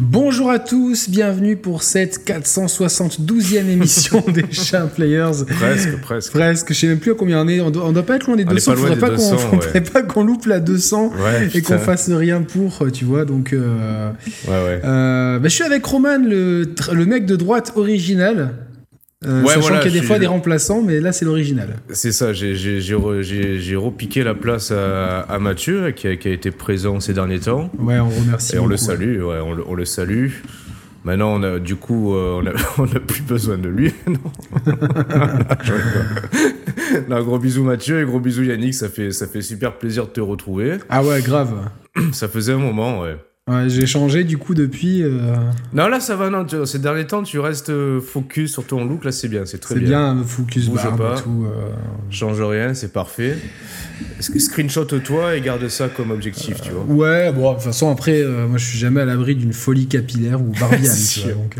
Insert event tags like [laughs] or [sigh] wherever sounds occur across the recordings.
Bonjour à tous, bienvenue pour cette 472e émission [laughs] des Chat Players. Presque, presque. Presque, je sais même plus à combien on est. On doit, on doit pas être loin des On est 200. pas loin Faudrait pas qu'on 200, [laughs] faudrait ouais. pas qu'on loupe la 200 Ouais, et qu'on fasse rien pour, tu vois. Donc, euh, Ouais, ouais. euh, bah, je suis avec Roman, le mec de droite original. Euh, Ouais, sachant voilà, qu'il y a des fois des remplaçants, mais là c'est l'original. C'est ça, j'ai- j'ai j'ai re- j'ai- j'ai repiqué la place à, à Mathieu, qui a, qui a été présent ces derniers temps. Ouais, on remercie. Et on le salue, ouais, on le, on le salue. Maintenant, on a, du coup, euh, on, a, [laughs] on a plus besoin de lui. [laughs] non. [laughs] Non, gros bisous Mathieu et gros bisous Yannick, ça fait, ça fait super plaisir de te retrouver. Ah ouais, grave. [clears throat] Ça faisait un moment, ouais. Ouais, J'ai changé du coup depuis. euh, Non, là, ça va, non, tu- ces derniers temps, tu restes euh, focus sur ton look, là, c'est bien, c'est très C'est bien. bien, focus Bouge barbe pas. et tout. euh, Change rien, c'est parfait. Screenshot-toi et garde ça comme objectif, tu vois? Ouais, bon, de toute façon, après, moi, je suis jamais à l'abri d'une folie capillaire ou barbiane, [laughs] tu vois, donc,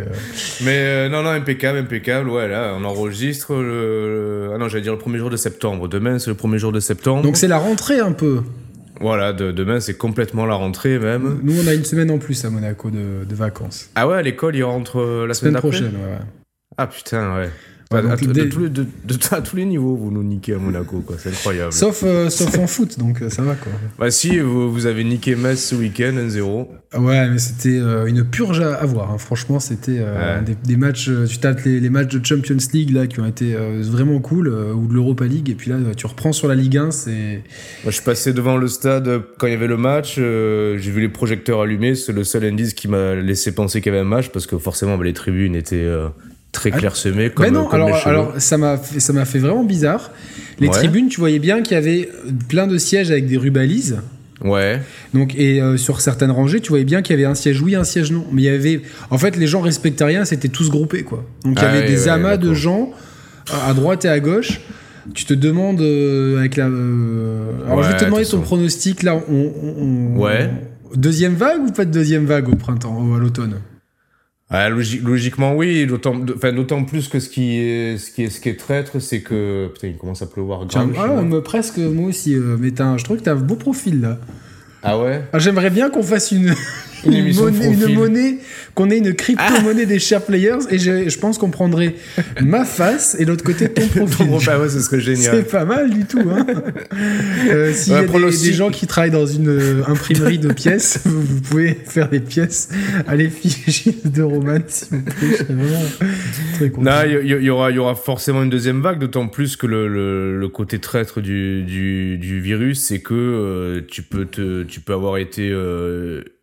Mais non, non, impeccable, impeccable. Ouais, là, on enregistre le. le- Ah non, j'allais dire le premier jour de septembre. Demain, c'est le premier jour de septembre. Donc, c'est la rentrée un peu. Voilà, de- demain, c'est complètement la rentrée même. Nous, on a une semaine en plus à Monaco de, de vacances. Ah ouais, à l'école, il rentre euh, la semaine, prochaine, ouais. ouais. Ah putain, ouais. À, donc, à- de, tous les, de- de- [laughs] à tous les niveaux, vous nous niquez à Monaco, quoi. C'est incroyable. Sauf, euh, sauf en foot, donc euh, ça va, quoi. Bah si, vous, vous avez niqué Metz ce week-end, 1-0. Ah Ouais, mais c'était euh, une purge à, à voir. hein. Franchement, c'était euh, Ouais. des, des matchs. tu tapes les, les matchs de Champions League là qui ont été euh, vraiment cool, euh, ou de l'Europa League, et puis là, tu reprends sur la Ligue 1, c'est. Moi, je suis passé devant le stade quand il y avait le match. euh, j'ai vu les projecteurs allumés. C'est le seul indice qui m'a laissé penser qu'il y avait un match parce que forcément, bah, les tribunes étaient euh, très Ah, clairsemées. Comme, Mais non, comme alors, alors ça m'a fait, ça m'a fait vraiment bizarre. Les Ouais. tribunes, tu voyais bien qu'il y avait plein de sièges avec des rubalises. Ouais. Donc, et euh, sur certaines rangées, tu voyais bien qu'il y avait un siège oui, un siège non. Mais il y avait. En fait, les gens respectaient rien, c'était tous groupés, quoi. Donc, il y Ah avait ouais, des ouais, amas de gens à droite et à gauche. Tu te demandes euh, avec la. euh, Alors, je vais te demander ton pronostic là. On, on- on- Ouais. Deuxième vague ou pas de deuxième vague au printemps ou à l'automne? Ah, logi- logiquement, oui. D'autant, plus que ce qui est, ce qui est, ce qui est traître, c'est que putain, il commence à pleuvoir grave. ah, moi. me- presque moi aussi. euh, mais un- je trouve que t'as un beau profil là. Ah ouais? Ah, J'aimerais bien qu'on fasse une, Une une, monnaie, une monnaie, qu'on ait une crypto-monnaie des share players et je, je pense qu'on prendrait ma face et l'autre côté ton [laughs] profil. Ton- ouais, ce serait génial. C'est pas mal du tout. Hein. Euh, S'il y Ouais, a des, des gens qui travaillent dans une euh, imprimerie de pièces, vous, [laughs] vous pouvez faire des pièces à l'effigie de Roman, s'il vous plaît. Très content. Il y, y aura, y aura forcément une deuxième vague, d'autant plus que le, le, le côté traître du, du, du virus, c'est que euh, tu peux te, tu peux avoir été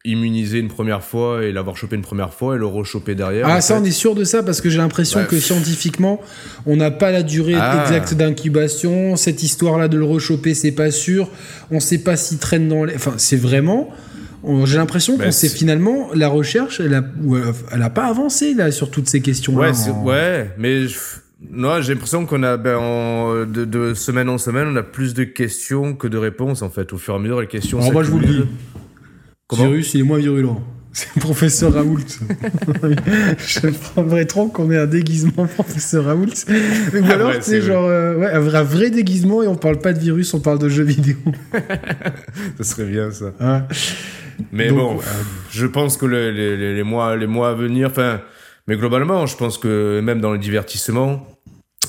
immunisé une première fois et l'avoir chopé une première fois et le rechoper derrière. Ah, ça, fait. on est sûr de ça parce que j'ai l'impression Ouais. que scientifiquement, on n'a pas la durée Ah. exacte d'incubation. Cette histoire-là de le rechoper, c'est pas sûr. On sait pas s'il traîne dans les. Enfin, c'est vraiment. J'ai l'impression Bah, qu'on sait finalement la recherche, elle a, euh, elle a pas avancé là sur toutes ces questions-là. Ouais, c'est- en- ouais, mais je- non, j'ai l'impression qu'on a, ben, en- de, de semaine en semaine, on a plus de questions que de réponses en fait. Au fur et à mesure, les questions. Alors moi, je vous le dis. Comment virus, il est moins virulent. [laughs] C'est le professeur Raoult. je prendrais trop qu'on ait un déguisement professeur Raoult. Ou Ah alors, ouais, tu sais, c'est genre, euh, ouais, un vrai, un vrai déguisement et on parle pas de virus, on parle de jeux vidéo. [laughs] Ça serait bien ça. Mais Donc, bon, je pense que le- les, les- les mois, les mois à venir, enfin, mais globalement, je pense que même dans le divertissement,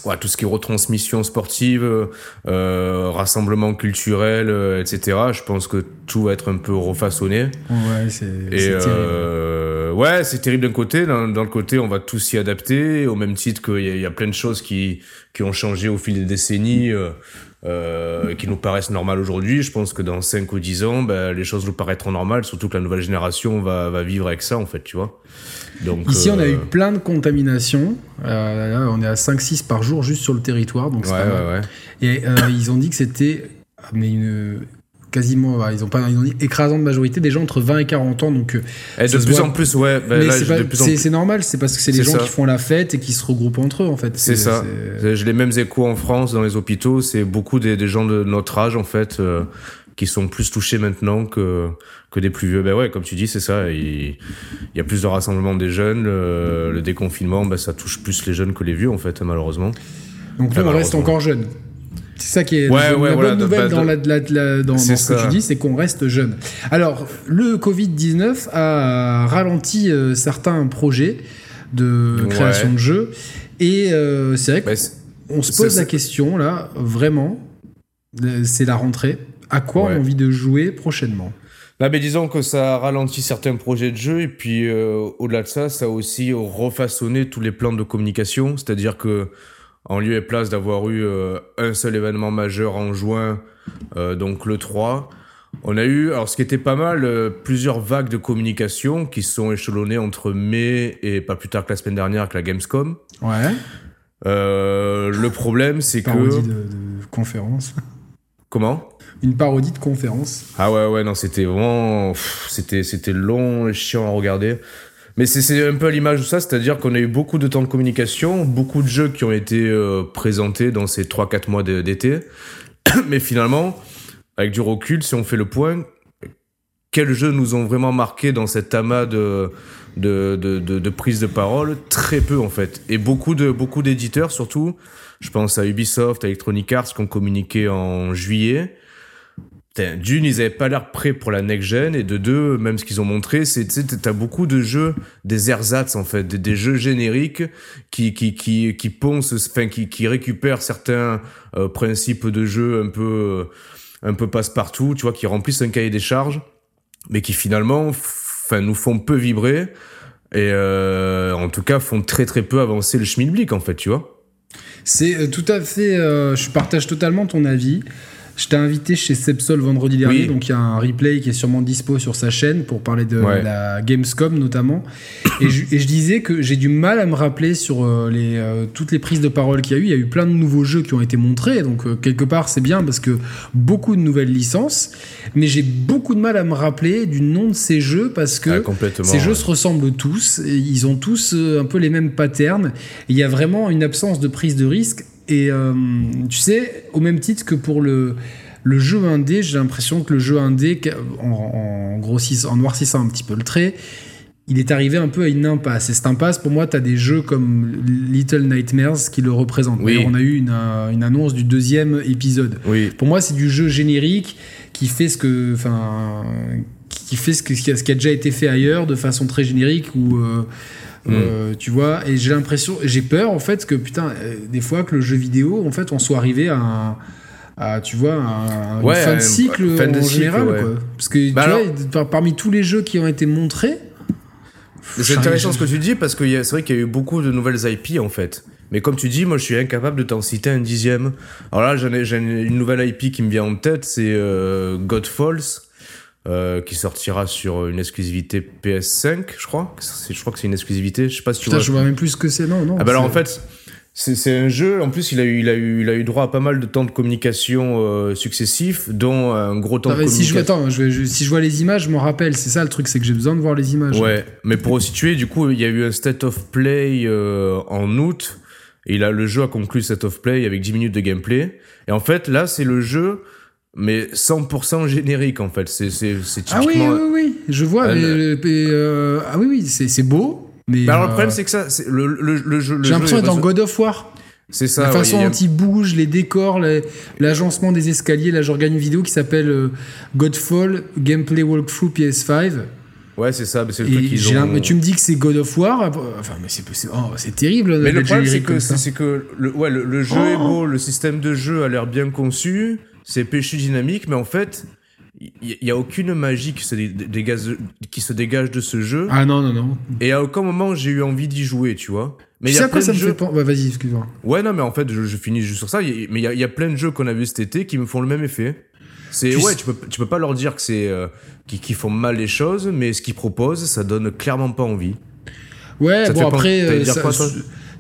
ouais, tout ce qui est retransmission sportive, euh, rassemblement culturel, euh, etc., je pense que tout va être un peu refaçonné. Ouais, c'est terrible. euh, ouais, c'est terrible d'un côté. D'un d'un côté, on va tous s'y adapter, au même titre qu'il y, y a plein de choses qui, qui ont changé au fil des décennies, euh, qui nous paraissent normales aujourd'hui. Je pense que dans 5 ou 10 ans, ben, les choses nous paraîtront normales, surtout que la nouvelle génération va, va vivre avec ça, en fait, tu vois. Donc, Ici, on a euh, eu plein de contaminations. Euh, là, on est à 5-6 par jour juste sur le territoire. Donc Ouais, pas mal. ouais, ouais. Et euh, ils ont dit que c'était ah, mais une quasiment ouais, ils ont pas ils ont dit écrasante majorité des gens entre 20 et 40 ans donc euh, Et Ça de se plus voit. en plus, ouais. ben mais là, c'est de normal c'est parce que c'est les C'est gens ça. qui font la fête et qui se regroupent entre eux en fait C'est ça. J'ai les mêmes échos en France, dans les hôpitaux. C'est beaucoup des, des gens de notre âge, en fait, euh, qui sont plus touchés maintenant que, que des plus vieux. Ben ouais, comme tu dis, c'est ça. Il, il y a plus de rassemblement des jeunes. Le, le déconfinement, ben, ça touche plus les jeunes que les vieux, en fait, malheureusement. donc nous on reste encore jeunes C'est ça qui est Ouais, la ouais, bonne voilà, nouvelle bah, dans, de- la- la- la- dans- dans C'est ce que tu dis, c'est qu'on reste jeune. Alors, le Covid-19 a ralenti euh, certains projets de Ouais. création de jeux. Et euh, c'est vrai Bah, qu'on se pose la question, là, vraiment, c'est la rentrée. À quoi on a envie de jouer prochainement? Là, mais disons que ça a ralenti certains projets de jeu et puis euh, au-delà de ça, ça a aussi refaçonné tous les plans de communication. C'est-à-dire que en lieu et place d'avoir eu euh, un seul événement majeur en juin, euh, donc le 3, on a eu, alors ce qui était pas mal, euh, plusieurs vagues de communication qui sont échelonnées entre mai et pas plus tard que la semaine dernière avec la Gamescom. Ouais. Euh, le problème, c'est que Parodie de, de conférence. comment? Une parodie de conférence. Ah ouais, ouais, non, c'était vraiment. c'était long et chiant à regarder. Mais c'est, un peu à l'image de ça, c'est-à-dire qu'on a eu beaucoup de temps de communication, beaucoup de jeux qui ont été euh, présentés dans ces 3-4 mois d'été. [coughs] Mais finalement, avec du recul, si on fait le point, quels jeux nous ont vraiment marqué dans cet amas de, de, de parole? Très peu en fait. Et beaucoup, de, beaucoup d'éditeurs surtout. Je pense à Ubisoft, à Electronic Arts qui ont communiqué en juillet. D'une, ils avaient pas l'air prêts pour la next-gen, et de deux, même ce qu'ils ont montré, c'est, t'as beaucoup de jeux, des ersatz, en fait, des, jeux génériques qui, qui, qui, qui poncent, enfin, qui, qui récupèrent certains euh, principes de jeu un peu, un peu passe-partout, tu vois, qui remplissent un cahier des charges, mais qui finalement, enfin, nous font peu vibrer, et euh, en tout cas, font très très peu avancer le schmilblick, en fait, tu vois. C'est euh, tout à fait. euh, je partage totalement ton avis. Je t'ai invité chez Sepsol vendredi dernier, Oui. donc il y a un replay qui est sûrement dispo sur sa chaîne pour parler de Ouais. la Gamescom notamment. et, je, et je disais que j'ai du mal à me rappeler sur euh, les, euh, toutes les prises de parole qu'il y a eu. Il y a eu plein de nouveaux jeux qui ont été montrés, donc euh, quelque part c'est bien parce que beaucoup de nouvelles licences. Mais j'ai beaucoup de mal à me rappeler du nom de ces jeux parce que Ah, ces jeux se ressemblent tous, et ils ont tous un peu les mêmes patterns. Il y a vraiment une absence de prise de risque. Et euh, tu sais, au même titre que pour le, le jeu indé, j'ai l'impression que le jeu indé, en, en, grossissant, en noircissant un petit peu le trait, il est arrivé un peu à une impasse. Et cette impasse, pour moi, tu as des jeux comme Little Nightmares qui le représentent. Oui. On a eu une, euh, une annonce du deuxième épisode. Oui, Pour moi, c'est du jeu générique qui fait ce que, enfin, qui fait ce, que, qui a ce qui a déjà été fait ailleurs de façon très générique ou, Mm. euh, tu vois. Et j'ai l'impression, j'ai peur en fait que putain, euh, des fois que le jeu vidéo, en fait, on soit arrivé à, un- à, tu vois, un- Ouais, une fin de cycle fin de en cycle, général, ouais. quoi. Parce que Bah tu alors- vois, par- parmi tous les jeux qui ont été montrés. C'est intéressant ce que tu dis parce que c'est vrai qu'il y a eu beaucoup de nouvelles IP en fait. Mais comme tu dis, moi je suis incapable de t'en citer un dixième. Alors là, j'ai une nouvelle IP qui me vient en tête, c'est euh, Godfalls, euh, qui sortira sur une exclusivité PS5, je crois. Je crois que c'est une exclusivité. Je sais pas si tu Putain, vois. je vois même plus ce que c'est. Non, non. Ah bah alors en fait, c'est un jeu. En plus, il a eu, il a eu, il a eu droit à pas mal de temps de communication euh, successifs, dont un gros temps Ah, de mais si je, communication. attends, je, vais- je- si je vois les images, je m'en rappelle. C'est ça le truc, c'est que j'ai besoin de voir les images. Ouais, mais pour resituer, du coup, il y a eu un state of play euh, en août. Et là, le jeu a conclu state of play avec 10 minutes de gameplay. Et en fait, là, c'est le jeu, mais 100% générique, en fait. C'est c'est- c'est Ah oui, typiquement. oui, oui, je vois. Un- mais, euh, ah oui, oui, c'est c'est beau. Mais Bah alors, le euh, problème, c'est que ça, c'est le, le, le jeu. le j'ai l'impression d'être dans God of War. C'est ça. la façon y a- dont il bouge, les décors, les- l'agencement des escaliers. Là, je regarde une vidéo qui s'appelle euh, Godfall Gameplay Walkthrough PS5. Ouais, c'est ça. mais C'est le Et truc qu'ils j'ai ont. l'im- mais tu me dis que c'est God of War. Enfin, mais c'est c'est- oh, c'est terrible. Mais le problème, c'est que, c'est que le, ouais, le, le jeu Oh. est beau, le système de jeu a l'air bien conçu, c'est péchu dynamique, mais en fait, il n'y a aucune magie qui se, dé- dégage, qui se dégage de ce jeu. Ah non, non, non. Et à aucun moment j'ai eu envie d'y jouer, tu vois. Mais il y a quoi ça me jeux. fait penser Bah, Vas-y, excuse-moi. Ouais, non, mais en fait, je, je finis juste sur ça. Il y a- Mais il y a, il y a plein de jeux qu'on a vus cet été qui me font le même effet. C'est Tu ouais, sais- tu peux tu peux pas leur dire que c'est euh, qu'ils qu'ils font mal les choses, mais ce qu'ils proposent, ça donne clairement pas envie. Ouais, Ça bon après, euh, quoi, ça,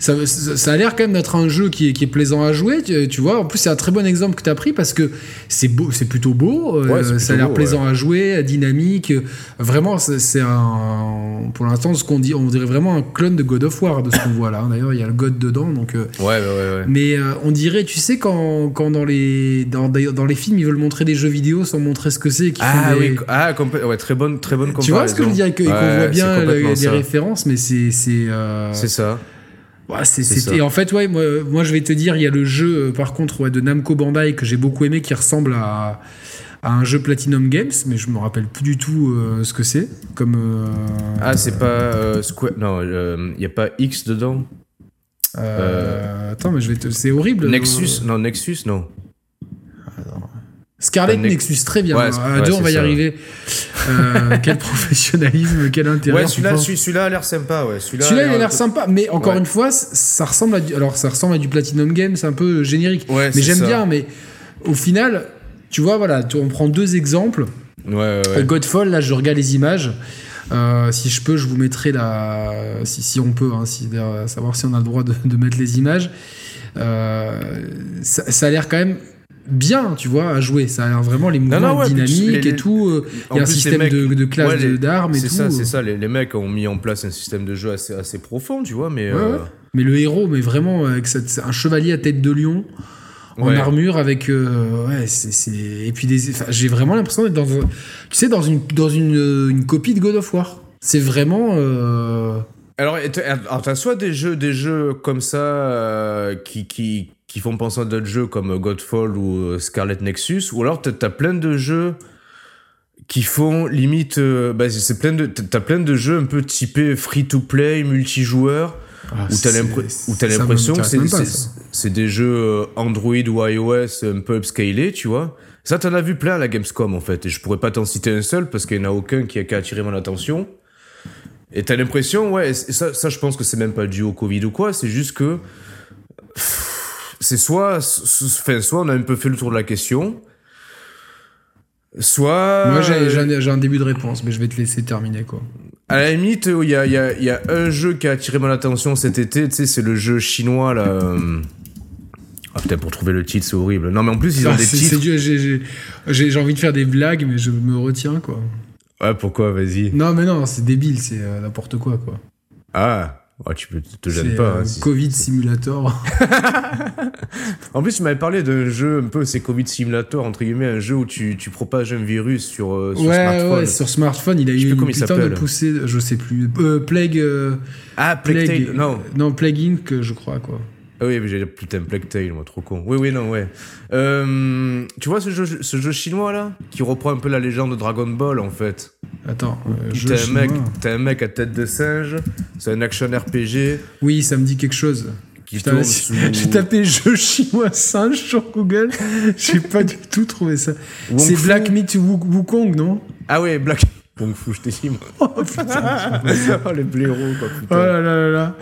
ça- ça a l'air quand même d'être un jeu qui est, qui est plaisant à jouer, tu, tu vois. En plus, c'est un très bon exemple que tu as pris parce que c'est beau, c'est plutôt beau, euh, Ouais, ça a l'air plaisant à jouer, dynamique. Vraiment, c'est un, pour l'instant, ce qu'on dit, on dirait vraiment un clone de God of War de ce qu'on voit là. D'ailleurs, il y a le God dedans, donc. euh, Ouais, ouais, ouais. ouais. mais euh, on dirait, tu sais, quand, quand dans, les, dans, dans les films, ils veulent montrer des jeux vidéo sans montrer ce que c'est. Ah des- oui, ah, très bonne, très bonne comparaison. Tu vois ce que je veux dire qu'on voit bien les, références, mais c'est. c'est, euh, C'est ça. Ouais, c'est, et en fait, ouais, moi, moi, je vais te dire, il y a le jeu, euh, par contre, ouais, de Namco Bandai que j'ai beaucoup aimé, qui ressemble à, à un jeu Platinum Games, mais je me rappelle plus du tout euh, ce que c'est. Comme. euh, Ah, c'est pas Square. Non, il n'y a pas X dedans. Attends, mais je vais te. C'est horrible. Nexus Non, Nexus, non. Scarlet Nex- Nexus, très bien. Ouais, à ouais, deux, on va y ça. arriver. Euh, [laughs] quel professionnalisme, quel intérêt. Ouais, celui-là, celui- celui-là a l'air sympa, ouais. Celui-là, Celui-là, il a l'air sympa, mais encore Ouais. une fois, ça ressemble à du, alors ça ressemble à du Platinum Games, c'est un peu générique. Ouais, mais c'est j'aime ça. bien, mais au final, tu vois, voilà, tu- on prend deux exemples. Ouais, ouais, ouais. Godfall, là, je regarde les images. Euh, si je peux, je vous mettrai la. Si, si on peut, hein, si, savoir si on a le droit de, de mettre les images. Euh, ça, ça a l'air quand même bien, tu vois, à jouer. Ça a l'air vraiment les mouvements non, ouais, tu- dynamiques les- et tout. euh, Il y a un système mecs- de, de classe ouais, d'armes et C'est tout. ça, c'est ça. Les, les mecs ont mis en place un système de jeu assez, assez profond, tu vois, mais. Ouais, euh. Mais le héros, mais vraiment avec cette- un chevalier à tête de lion en armure avec euh, ouais c'est c'est- et puis des j'ai vraiment l'impression d'être dans tu sais dans une dans une, euh, une copie de God of War. C'est vraiment euh, Alors, t'as alors, t'as soit des jeux, des jeux comme ça euh, qui, qui, qui font penser à d'autres jeux comme Godfall ou euh, Scarlet Nexus, ou alors t'as as plein de jeux qui font limite. euh, bah, c'est plein de t'as plein de jeux un peu typés free to play, multijoueur, ah, où t'as l'impression que c'est des jeux euh, Android ou iOS un peu upscalés, tu vois. Ça, t'en as vu plein à la Gamescom en fait, et je pourrais pas t'en citer un seul parce qu'il y en a aucun qui a, qui a attiré mon attention. Et t'as l'impression, ouais, ça, ça je pense que c'est même pas dû au Covid ou quoi, c'est juste que pff, c'est soit, enfin, soit on a un peu fait le tour de la question, soit. Moi j'ai un, début de réponse mais je vais te laisser terminer quoi. À la limite, il y a, il y, a, il y a un jeu qui a attiré mon attention cet été, tu sais, c'est le jeu chinois là. euh, Ah putain, pour trouver le titre, c'est horrible. Non, mais en plus, ils ont Ah, des titres. j'ai- envie de faire des blagues mais je me retiens quoi. Ouais, pourquoi, vas-y. Non mais non c'est débile c'est euh, n'importe quoi quoi. Ah, ouais, tu peux, te gênes pas. euh, hein, si- Covid Simulator. [laughs] En plus, tu m'avais parlé d'un jeu un peu, c'est Covid Simulator, entre guillemets, un jeu où tu, tu propages un virus sur, euh, sur ouais, smartphone. ouais, sur smartphone, il a Je eu une putain de poussée, je sais plus. Euh, Plague, euh, Ah, Plague Tale, non. non, Plague Inc, je crois, quoi. Ah oui, mais j'ai putain, Plague Tale, moi, trop con. Oui, oui, non, ouais. Euh, tu vois ce jeu, ce jeu chinois, là Qui reprend un peu la légende de Dragon Ball, en fait. Attends, euh, jeu T'as un, mec, t'as un mec à tête de singe, c'est un action RPG Oui, ça me dit quelque chose. Putain, sous... J'ai tapé jeu chinois singe sur Google, [laughs] j'ai pas du tout trouvé ça. Wong C'est Fu. Black Myth Wu- Wukong, non? Ah ouais, Black... Kung Fu, je t'ai dit, moi. [laughs] Oh putain, [laughs] oh, les blaireaux, quoi, oh putain. là là là là.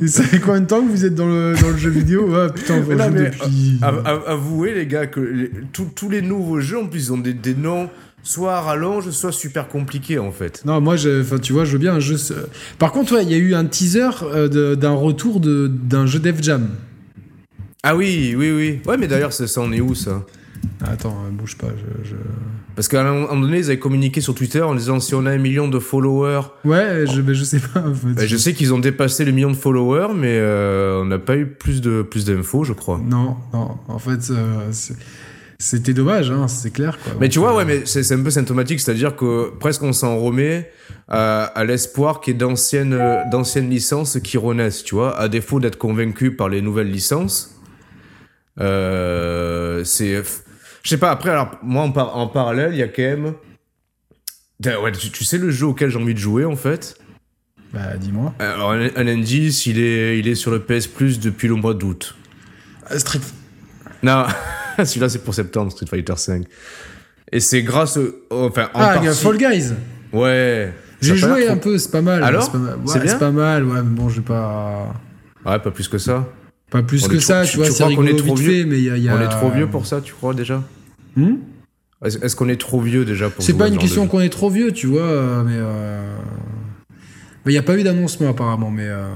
Et ça fait combien de temps que vous êtes dans le, dans le jeu vidéo Ah putain, on mais, depuis... avouez, les gars, que les- tous- tous les nouveaux jeux, en plus, ils ont des, des noms soit rallonge, soit super compliqués, en fait. Non, moi, je, tu vois, je veux bien un jeu. Par contre, ouais, il y a eu un teaser euh, d'un retour de- d'un jeu Def Jam. Ah oui, oui, oui. Ouais, mais d'ailleurs, ça, ça en est où, ça? Attends, euh, bouge pas. Je, je- Parce qu'à un moment donné, ils avaient communiqué sur Twitter en disant si on a un million de followers. Ouais, je, je sais pas. en fait. Bah, je sais qu'ils ont dépassé le million de followers, mais euh, on n'a pas eu plus de plus d'infos, je crois. Non, non. En fait, euh, c'était dommage, hein, c'est clair. Quoi. Mais Donc, tu vois, euh, ouais, mais c'est un peu symptomatique, c'est-à-dire que presque on s'en remet à, à l'espoir qu'il y ait d'anciennes euh, d'anciennes licences qui renaissent, tu vois, à défaut d'être convaincu par les nouvelles licences. Euh, c'est, je sais pas. Après, alors moi en, par- en parallèle, il y a quand même. Ouais, tu, tu sais le jeu auquel j'ai envie de jouer en fait? Bah, dis-moi. Alors un, indice, il est il est sur le PS Plus depuis le mois d'août. Euh, Street. Non, [laughs] celui-là c'est pour septembre, Street Fighter 5. Et c'est grâce, au- enfin en Ah, il y a partie- Fall Guys. Ouais. J'ai joué un peu, c'est pas mal. Alors? C'est pas mal. Ouais, pas mal, ouais, mais bon, j'ai pas. Ouais, pas plus que ça. Pas plus On que ça, trop- tu vois, c'est qu'on est rigolo trop vite vieux fait, mais il y y a- On est trop vieux pour ça, tu crois déjà Hmm Est-ce qu'on est trop vieux déjà pour C'est pas une question qu'on est trop vieux, tu vois, euh, mais. euh, Mais il n'y a pas eu d'annoncement apparemment, mais, euh,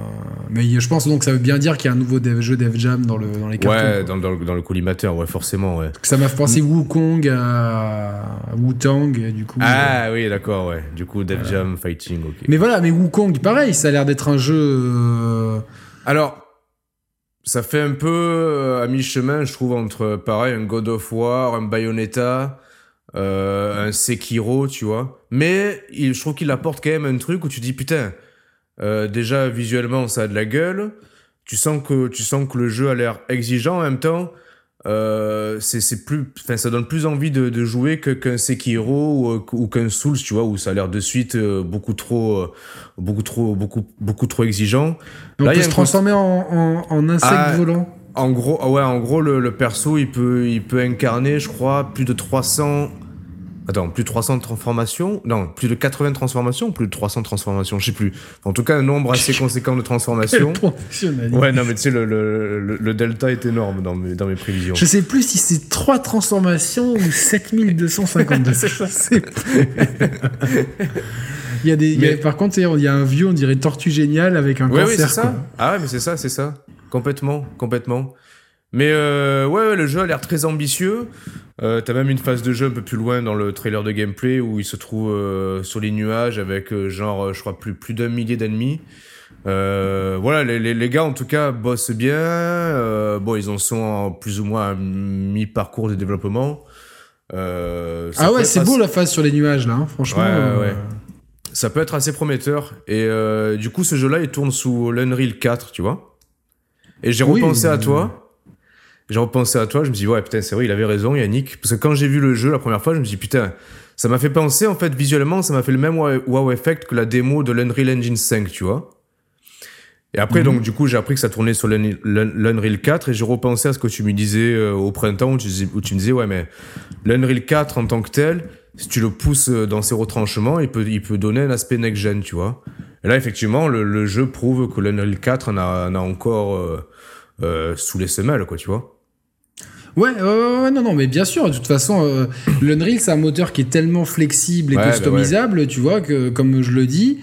mais je pense donc que ça veut bien dire qu'il y a un nouveau dev- jeu Dev Jam dans, le, dans les cartons. Ouais, dans, dans le, dans le collimateur, ouais, forcément, ouais. Ça m'a fait penser Wukong à Wu-Tang, du coup. euh, Ah oui, d'accord, ouais. Du coup, Def Jam Fighting, ok. Mais voilà, mais Wukong, pareil, ça a l'air d'être un jeu. euh, Alors, ça fait un peu euh, à mi-chemin, je trouve, entre, pareil, un God of War, un Bayonetta, euh, un Sekiro, tu vois. Mais il, je trouve qu'il apporte quand même un truc où tu dis, putain, euh, déjà, visuellement, ça a de la gueule. tu sens que tu sens que le jeu a l'air exigeant en même temps. Euh, c'est plus, enfin, ça donne plus envie de, de jouer que qu'un Sekiro ou, ou qu'un Souls, tu vois, où ça a l'air de suite euh, beaucoup trop, euh, beaucoup trop, beaucoup, beaucoup trop exigeant. On Là, peut se transformer en, en, en, insecte ah, volant. En gros, ouais, en gros, le, le, perso, il peut, il peut incarner, je crois, plus de 300 Attends, plus de 300 transformations? Non, plus de 80 transformations? Plus de 300 transformations Je sais plus. En tout cas, un nombre assez [laughs] conséquent de transformations. ouais, non, mais tu sais, le, le, le, delta est énorme dans mes, dans mes prévisions. Je sais plus si c'est 3 transformations ou 7252. [laughs] c'est il y a des, par contre, il y a un vieux, on dirait Tortue Géniale avec un ouais, cancer. Oui, c'est ça. Ah ouais, mais c'est ça, c'est ça. Complètement, complètement. Mais euh, ouais, le jeu a l'air très ambitieux. Euh, T'as même une phase de jeu un peu plus loin dans le trailer de gameplay où il se trouve euh, sur les nuages avec euh, genre, je crois, plus, plus d'un millier d'ennemis. Euh, voilà, les, les, les, gars en tout cas bossent bien. bon, ils en sont en plus ou moins à mi-parcours de développement. ah ouais, c'est beau la phase sur les nuages là, hein, franchement. Ouais, ouais. Ça peut être assez prometteur. Et du coup, ce jeu-là, il tourne sous l'Unreal 4, tu vois. Et j'ai repensé à toi j'ai repensé à toi, je me dis ouais putain c'est vrai il avait raison Yannick. Parce que quand j'ai vu le jeu la première fois je me dis putain ça m'a fait penser en fait visuellement ça m'a fait le même wow effect que la démo de l'Unreal Engine 5 tu vois. Et après donc mhm. du coup j'ai appris que ça tournait sur l'Unreal 4 et j'ai repensé à ce que tu me disais euh, au printemps où tu, où tu me disais ouais mais l'Unreal 4 en tant que tel si tu le pousses euh, dans ses retranchements il peut il peut donner un aspect next gen tu vois. Et là effectivement le, le jeu prouve que l'Unreal 4 en a, en a encore euh, euh, sous les semelles quoi tu vois Ouais, ouais, non, non, mais bien sûr. De toute façon, euh, l'Unreal, c'est un moteur qui est tellement flexible et bah customisable, tu vois, que comme je le dis,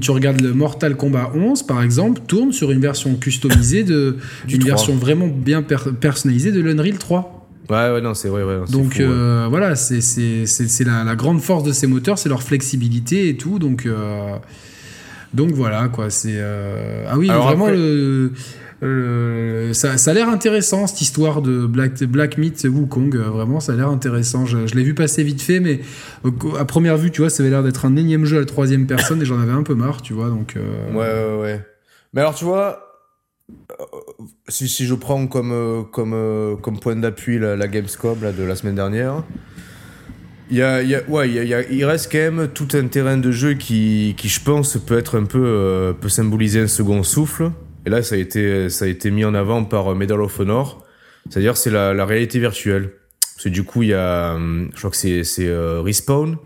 tu regardes le Mortal Kombat 11, par exemple, tourne sur une version customisée de, [laughs] une version vraiment bien personnalisée de l'Unreal 3. Ouais, ouais, non, c'est vrai, ouais. Donc euh, voilà, c'est la, la, grande force de ces moteurs, c'est leur flexibilité et tout. Donc, euh, donc voilà, quoi. C'est ah oui, vraiment le euh, ça, ça, a l'air intéressant cette histoire de Black, Black Myth Wukong. Euh, vraiment, ça a l'air intéressant. Je, l'ai vu passer vite fait, mais euh, à première vue, tu vois, ça avait l'air d'être un énième jeu à la troisième personne et j'en avais un peu marre, tu vois. Donc, Ouais, ouais, ouais. Mais alors, tu vois, si, je prends comme, comme, comme point d'appui la, la, Gamescom là, de la semaine dernière. Il, y a, ouais, il reste quand même tout un terrain de jeu qui, qui je pense, peut être un peu, peut symboliser un second souffle. Et là, ça a été, ça a été mis en avant par euh, Medal of Honor. C'est-à-dire, c'est la, réalité virtuelle. Parce que du coup, il y a, hum, je crois que c'est, c'est euh, Respawn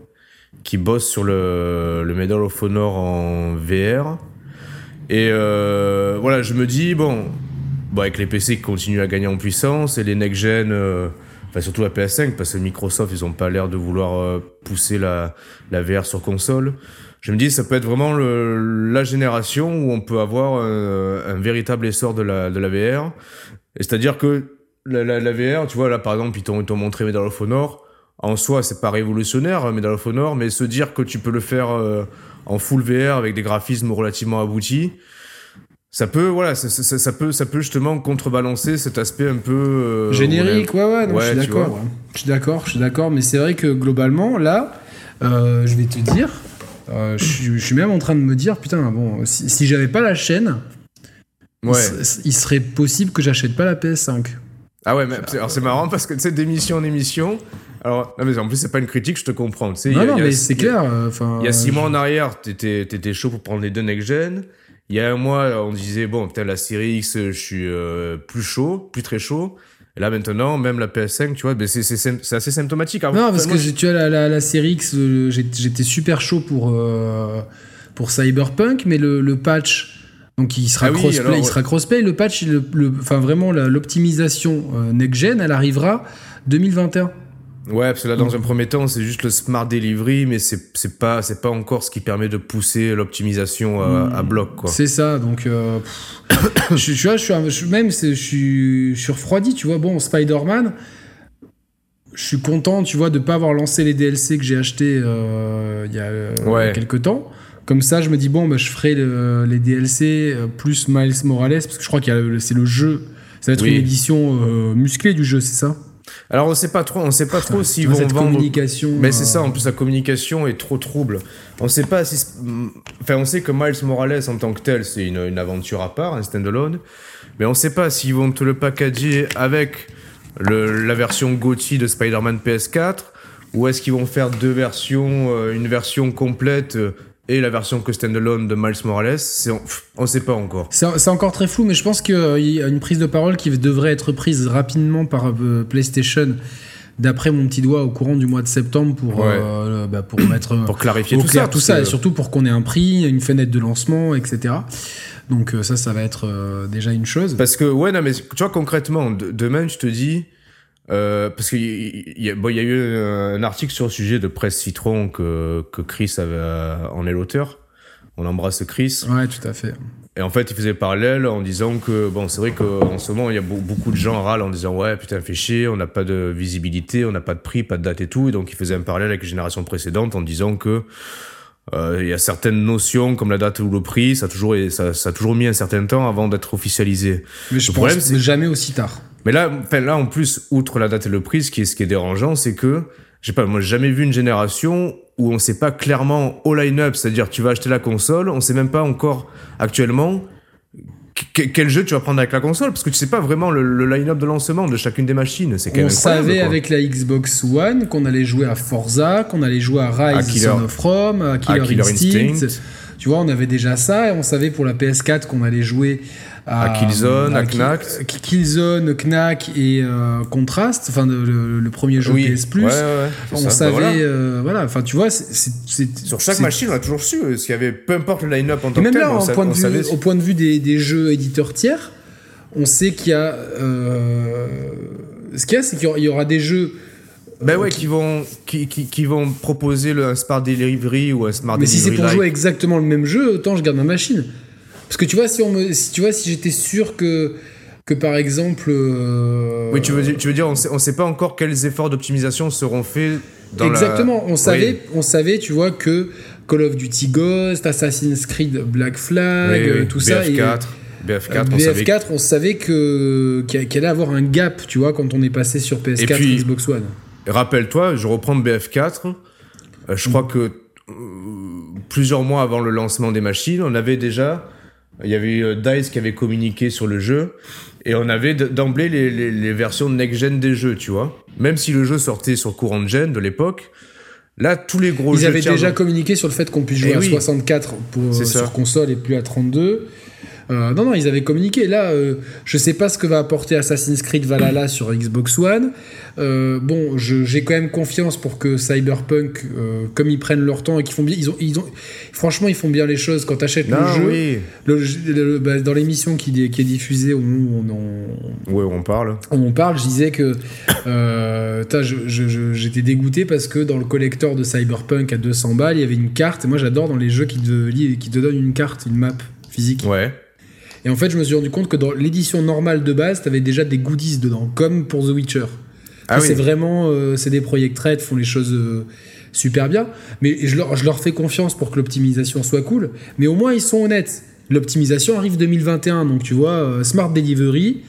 qui bosse sur le, le Medal of Honor en VR. Et euh, voilà, je me dis, bon, bon, avec les PC qui continuent à gagner en puissance et les next-gen, enfin surtout la PS5, parce que Microsoft, ils ont pas l'air de vouloir pousser la, la VR sur console je me dis ça peut être vraiment le, la génération où on peut avoir un, un véritable essor de la, de la VR. C'est-à-dire que la, la, la, VR, tu vois, là par exemple, ils t'ont montré Medal of Honor. En soi, c'est pas révolutionnaire, hein, Medal of Honor, mais se dire que tu peux le faire euh, en full VR avec des graphismes relativement aboutis, ça peut, voilà, ça, ça, ça, peut, ça peut justement contrebalancer cet aspect un peu euh, générique. Ouais, ouais, non, je suis d'accord. Je suis d'accord, je suis d'accord, mais c'est vrai que globalement, là, euh, je vais te dire, euh, je, suis même en train de me dire, putain, bon, si, j'avais pas la chaîne, il, serait possible que j'achète pas la PS5. Ah ouais, mais alors c'est marrant parce que tu sais, d'émission en émission. Alors, non, mais en plus, c'est pas une critique, je te comprends. Tu sais, non, non, mais c'est clair. Enfin, il y a six mois en arrière, t'étais étais chaud pour prendre les deux next-gen. Il y a un mois, on disait, bon, peut-être la série X, je suis euh, plus chaud, plus très chaud. Et là maintenant, même la PS5, tu vois, ben c'est assez symptomatique. non, parce que tu as la, la, la, série X, euh, j'étais super chaud pour, euh, pour Cyberpunk, mais le, le patch. Donc il sera, ah crossplay, il sera crossplay. Le patch, le, enfin vraiment l'optimisation euh, next-gen, elle arrivera 2021. Ouais, parce que là, dans un premier temps, c'est juste le smart delivery, mais c'est c'est pas c'est pas encore ce qui permet de pousser l'optimisation à, bloc, quoi. C'est ça. Donc, euh, [coughs] je, je, je, suis même je suis, je suis refroidi, tu vois. Bon, Spider-Man, je suis content, tu vois, de pas avoir lancé les DLC que j'ai achetés euh, il y a euh, quelques temps. Comme ça, je me dis bon, bah, je ferai les DLC plus Miles Morales, parce que je crois que c'est le jeu. Ça va être une édition musclée du jeu, c'est ça? Alors on sait pas trop, on sait pas trop s'ils vont cette vendre. communication. Mais c'est ça, euh, en plus la communication est trop trouble. On sait pas si. Enfin, on sait que Miles Morales en tant que tel, c'est une, une aventure à part, un standalone. Mais on sait pas s'ils vont te le packager avec le, la version GOTY de Spider-Man PS4 ou est-ce qu'ils vont faire deux versions, euh, une version complète euh, et la version que standalone de Miles Morales. On sait pas encore. C'est encore très flou, mais je pense qu'il y a une prise de parole qui devrait être prise rapidement par euh, PlayStation, d'après mon petit doigt, au courant du mois de septembre pour, Ouais. euh, bah, pour mettre Pour clarifier tout clair ça. tout ça, et surtout pour qu'on ait un prix, une fenêtre de lancement, etc. Donc euh, ça, ça va être euh, déjà une chose. Parce que, ouais, non, mais tu vois, concrètement, de- demain, je te dis. Euh, parce qu'il y, a- bon, il y a eu un article sur le sujet de Presse Citron que, que Chris avait, euh, en est l'auteur. On embrasse Chris. Ouais, tout à fait. Et en fait, il faisait parallèle en disant que, bon, c'est vrai qu'en ce moment, il y a beau- beaucoup de gens râlent en disant, ouais, putain, fait chier, on n'a pas de visibilité, on n'a pas de prix, pas de date et tout. Et donc, il faisait un parallèle avec les générations précédentes en disant que, il y a certaines notions comme la date ou le prix, ça a toujours, ça, ça a toujours mis un certain temps avant d'être officialisé. Mais je Le pense problème, c'est- jamais aussi tard. Mais là, enfin, là, en plus, outre la date et le prix, ce qui est, ce qui est dérangeant, c'est que, je sais pas, moi, j'ai jamais vu une génération où on sait pas clairement au line-up, c'est-à-dire tu vas acheter la console, on sait même pas encore actuellement quel jeu tu vas prendre avec la console, parce que tu sais pas vraiment le, le line-up de lancement de chacune des machines. C'est quand On savait quoi. avec la Xbox One qu'on allait jouer à Forza, qu'on allait jouer à Rise À Killer- Son of Rome, à Killer, Killer Instinct. Instinct. Tu vois, on avait déjà ça et on savait pour la PS4 qu'on allait jouer à, À Killzone, à Knack. Killzone, Knack et euh, Contrast, enfin le, premier jeu Oui, PS Plus. ouais, ouais, on ça. Bah, savait, voilà. euh, voilà. Enfin, tu vois, c'est- Sur chaque machine, on a toujours su euh, s'il y avait, peu importe le line-up en tant que même là, on en sa- point de on vue- savait- au point de vue des, des jeux éditeurs tiers, on sait qu'il y a. euh, ce qu'il y a, c'est qu'il y aura- des jeux. Ben ouais, qui vont, qui, qui, qui vont proposer le, un Smart Delivery ou un Smart Mais si Delivery c'est pour jouer exactement le même jeu, autant je garde ma machine. Parce que tu vois, si on me, si tu vois, si j'étais sûr que que par exemple. euh, Oui, tu veux, dire- tu veux dire, on sait, on sait pas encore quels efforts d'optimisation seront faits dans la- Exactement. On savait, Oui. on savait, tu vois, que Call of Duty Ghost, Assassin's Creed Black Flag, Oui, oui, tout ça. et- BF4, BF4, euh, on savait BF4, on savait que qu'il allait avoir un gap, tu vois, quand on est passé sur PS4 puis- et Xbox One. Rappelle-toi, je reprends BF4. euh, je crois que plusieurs mois avant le lancement des machines, on avait déjà. Il y avait eu euh, DICE qui avait communiqué sur le jeu. Et on avait d'emblée les, les, les versions next-gen des jeux, tu vois. Même si le jeu sortait sur courant gen de l'époque, là, tous les gros Ils jeux. avaient tiens, déjà communiqué sur le fait qu'on puisse jouer Eh à oui. 64 pour, euh, ça. sur console et plus à 32. Euh, non, non, ils avaient communiqué. Là, euh, je sais pas ce que va apporter Assassin's Creed Valhalla sur Xbox One. Euh, bon, j'ai quand même confiance pour que Cyberpunk, euh, comme ils prennent leur temps et qu'ils font bien, ils ont, ils ont, franchement, ils font bien les choses. Quand t'achètes le jeu, oui. le, le- bah, dans l'émission qui, est- qui est diffusée où on, en- Ouais, on parle. on parle, je disais que j'étais dégoûté parce que dans le collector de Cyberpunk à 200 balles, il y avait une carte. Et moi, j'adore dans les jeux qui te, qui te donnent une carte, une map physique. Ouais. Et en fait, je me suis rendu compte que dans l'édition normale de base, t'avais déjà des goodies dedans, comme pour The Witcher. Ah oui. C'est vraiment, euh, c'est des Project Red, font les choses euh, super bien. Mais je leur, je leur fais confiance pour que l'optimisation soit cool. Mais au moins, ils sont honnêtes. L'optimisation arrive 2021, donc tu vois, euh, Smart Delivery,